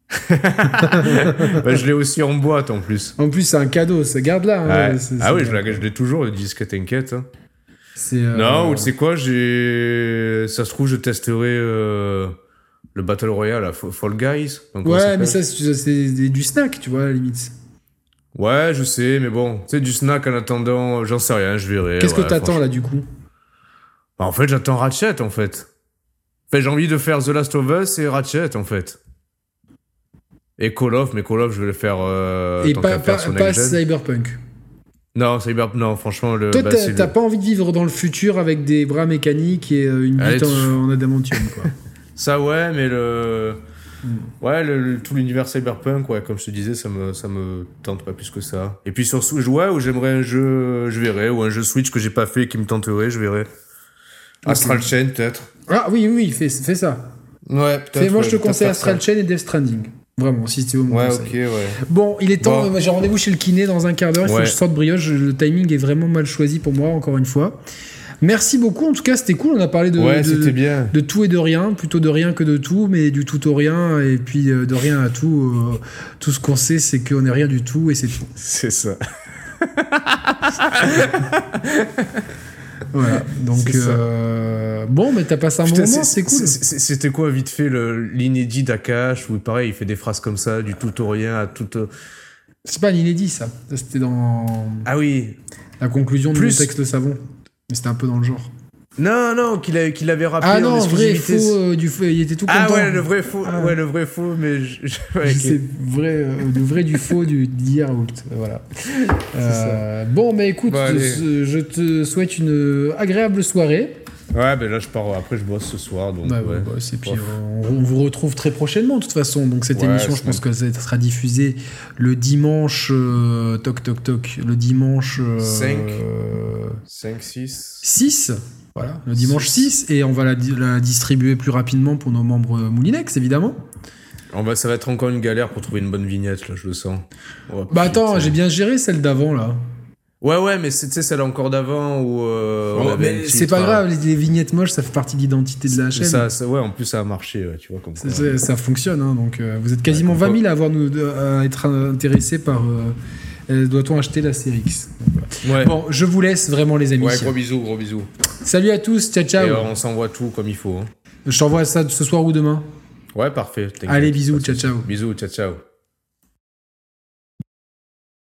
[laughs] Bah, je l'ai aussi en boîte en plus. En plus, c'est un cadeau, ça garde là. hein, Ouais. Ah oui, je l'ai- toujours, le disque, t'inquiète. hein. C'est, euh, Non, ou tu sais quoi, j'ai. Ça se trouve, je testerai euh, le Battle Royale à Fa- Fall Guys. Donc, Ouais, mais ça, c'est c'est du snack, tu vois, à la limite. Ouais, je sais, mais bon, tu sais, du snack en attendant, j'en sais rien, je verrai. Qu'est-ce ouais, que t'attends là, du coup Bah, En fait, j'attends Ratchet, en fait. Enfin, j'ai envie de faire The Last of Us et Ratchet, en fait. Et Call of, mais Call of, je vais le faire. Euh, Et pas. Cyberpunk. Non, Cyber... non, franchement, le. Toi, bah, t'as c'est le- pas envie de vivre dans le futur avec des bras mécaniques et euh, une bite en, en adamantium, quoi. [laughs] Ça, ouais, mais le. Hmm. Ouais, le, le- tout l'univers cyberpunk, ouais, comme je te disais, ça me, ça me tente pas plus que ça. Et puis sur Switch, ouais, où j'aimerais un jeu, je verrai, ou un jeu Switch que j'ai pas fait et qui me tenterait, je verrai. Astral Chain, peut-être. Ah oui, oui, fais, fais ça. Ouais, peut-être. Moi, ouais, je te conseille Astral. Chain et Death Stranding. Vraiment, si c'était au moins. Ouais, ok, ouais. Bon, il est temps. Bon. J'ai rendez-vous chez le kiné dans un quart d'heure. Il faut Ouais. que je sorte brioche. Le timing est vraiment mal choisi pour moi, encore une fois. Merci beaucoup. En tout cas, c'était cool. On a parlé de, ouais, de- c'était bien. de tout et de rien, plutôt de rien que de tout, mais du tout au rien, et puis euh, de rien à tout. euh, tout ce qu'on sait, c'est qu'on est rien du tout, et c'est tout. [laughs] C'est ça. [laughs] Voilà. Donc, euh, bon, mais t'as passé un bon Putain, moment, c'est cool. C'était quoi, vite fait, l'inédit d'Akash, où pareil, il fait des phrases comme ça, du tout au rien à tout. C'est pas un inédit, ça. C'était dans Ah oui. la conclusion de Plus- mon texte de savon. Mais c'était un peu dans le genre. Non, non, qu'il a- qu'il avait rappelé Ah en non, vrai, exclusivité. faux, euh, du faux, il était tout content. Ah ouais, le vrai faux. Ah. Ouais, le vrai faux, mais je, [laughs] ouais, vrai, euh, le vrai du faux du d'hier. Voilà. [laughs] Euh, bon, mais écoute, Bon, allez. je, je te souhaite une agréable soirée. Ouais, ben là, je pars. Après, je bosse ce soir, donc. Bah, ouais. ouais, bah, c'est- puis, euh, on, on vous retrouve très prochainement, de toute façon. Donc, cette Ouais, émission, je pense que ça sera diffusée le dimanche. euh, toc, toc, toc. Le dimanche. euh, Cinq. 5, 6. 6. Voilà, le dimanche 6. Et on va la, la distribuer plus rapidement pour nos membres Moulinex, évidemment. On va, ça va être encore une galère pour trouver une bonne vignette, là, je le sens. Bah, attends, j'ai bien géré celle d'avant, là. Ouais, ouais, mais c'est, tu sais, celle encore d'avant où. euh, Oh, mais c'est pas grave, les, les vignettes moches, ça fait partie de l'identité de la chaîne. Ça, ça- ouais, en plus, ça a marché, ouais, tu vois, comme quoi. ça fonctionne, hein, donc euh, vous êtes quasiment Ouais, 20 comme 000 à, avoir nous, à être intéressés par. euh, euh, Doit-on acheter la série X? Ouais. Bon, je vous laisse vraiment, les amis. Ouais, gros bisous, gros bisous. Salut à tous, ciao ciao. Et euh, on s'envoie tout comme il faut. hein. Je t'envoie ça ce soir ou demain? Ouais, parfait. Allez, bisous, ciao ciao. Bisous, ciao, ciao.